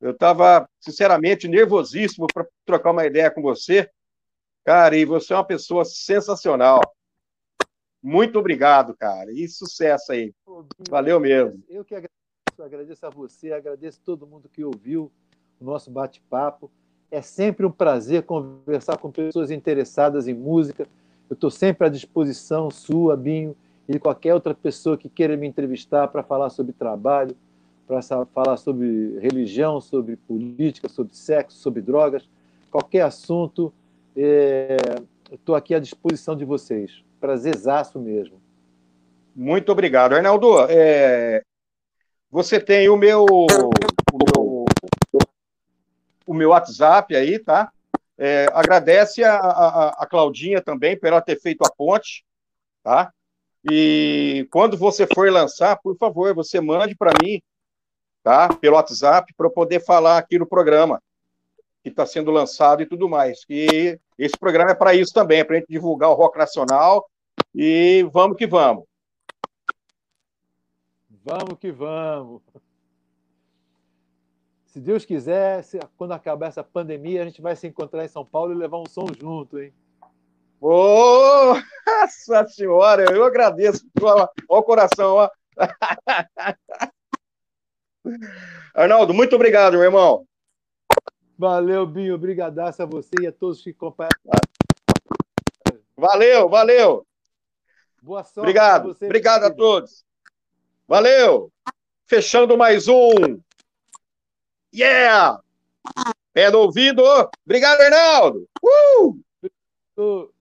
Eu estava, sinceramente, nervosíssimo para trocar uma ideia com você. Cara, e você é uma pessoa sensacional. Muito obrigado, cara. E sucesso aí. Valeu mesmo. Eu que agradeço, agradeço a você, agradeço a todo mundo que ouviu o nosso bate-papo. É sempre um prazer conversar com pessoas interessadas em música, eu estou sempre à disposição sua, Binho, e de qualquer outra pessoa que queira me entrevistar para falar sobre trabalho, para falar sobre religião, sobre política, sobre sexo, sobre drogas, qualquer assunto, estou aqui à disposição de vocês. Prazerzaço mesmo. Muito obrigado. Arnaldo, é, você tem o meu, o meu, o meu WhatsApp aí, tá? É, agradece a, a, a, Claudinha também por ela ter feito a ponte, tá? E quando você for lançar, por favor, você mande para mim, tá? Pelo WhatsApp, para eu poder falar aqui no programa que está sendo lançado e tudo mais. E esse programa é para isso também, é para a gente divulgar o rock nacional e vamos que vamos. Vamos que vamos. Se Deus quiser, se, quando acabar essa pandemia, a gente vai se encontrar em São Paulo e levar um som junto, hein? Ô, oh, nossa senhora, eu agradeço. Olha o coração, ó. Arnaldo, muito obrigado, meu irmão. Valeu, Binho. Obrigadaço a você e a todos que acompanham. Valeu, valeu. Boa sorte. Obrigado. Você, obrigado a todos. Valeu. Fechando mais um. Yeah! Pé do ouvido. Obrigado, Arnaldo. Uh!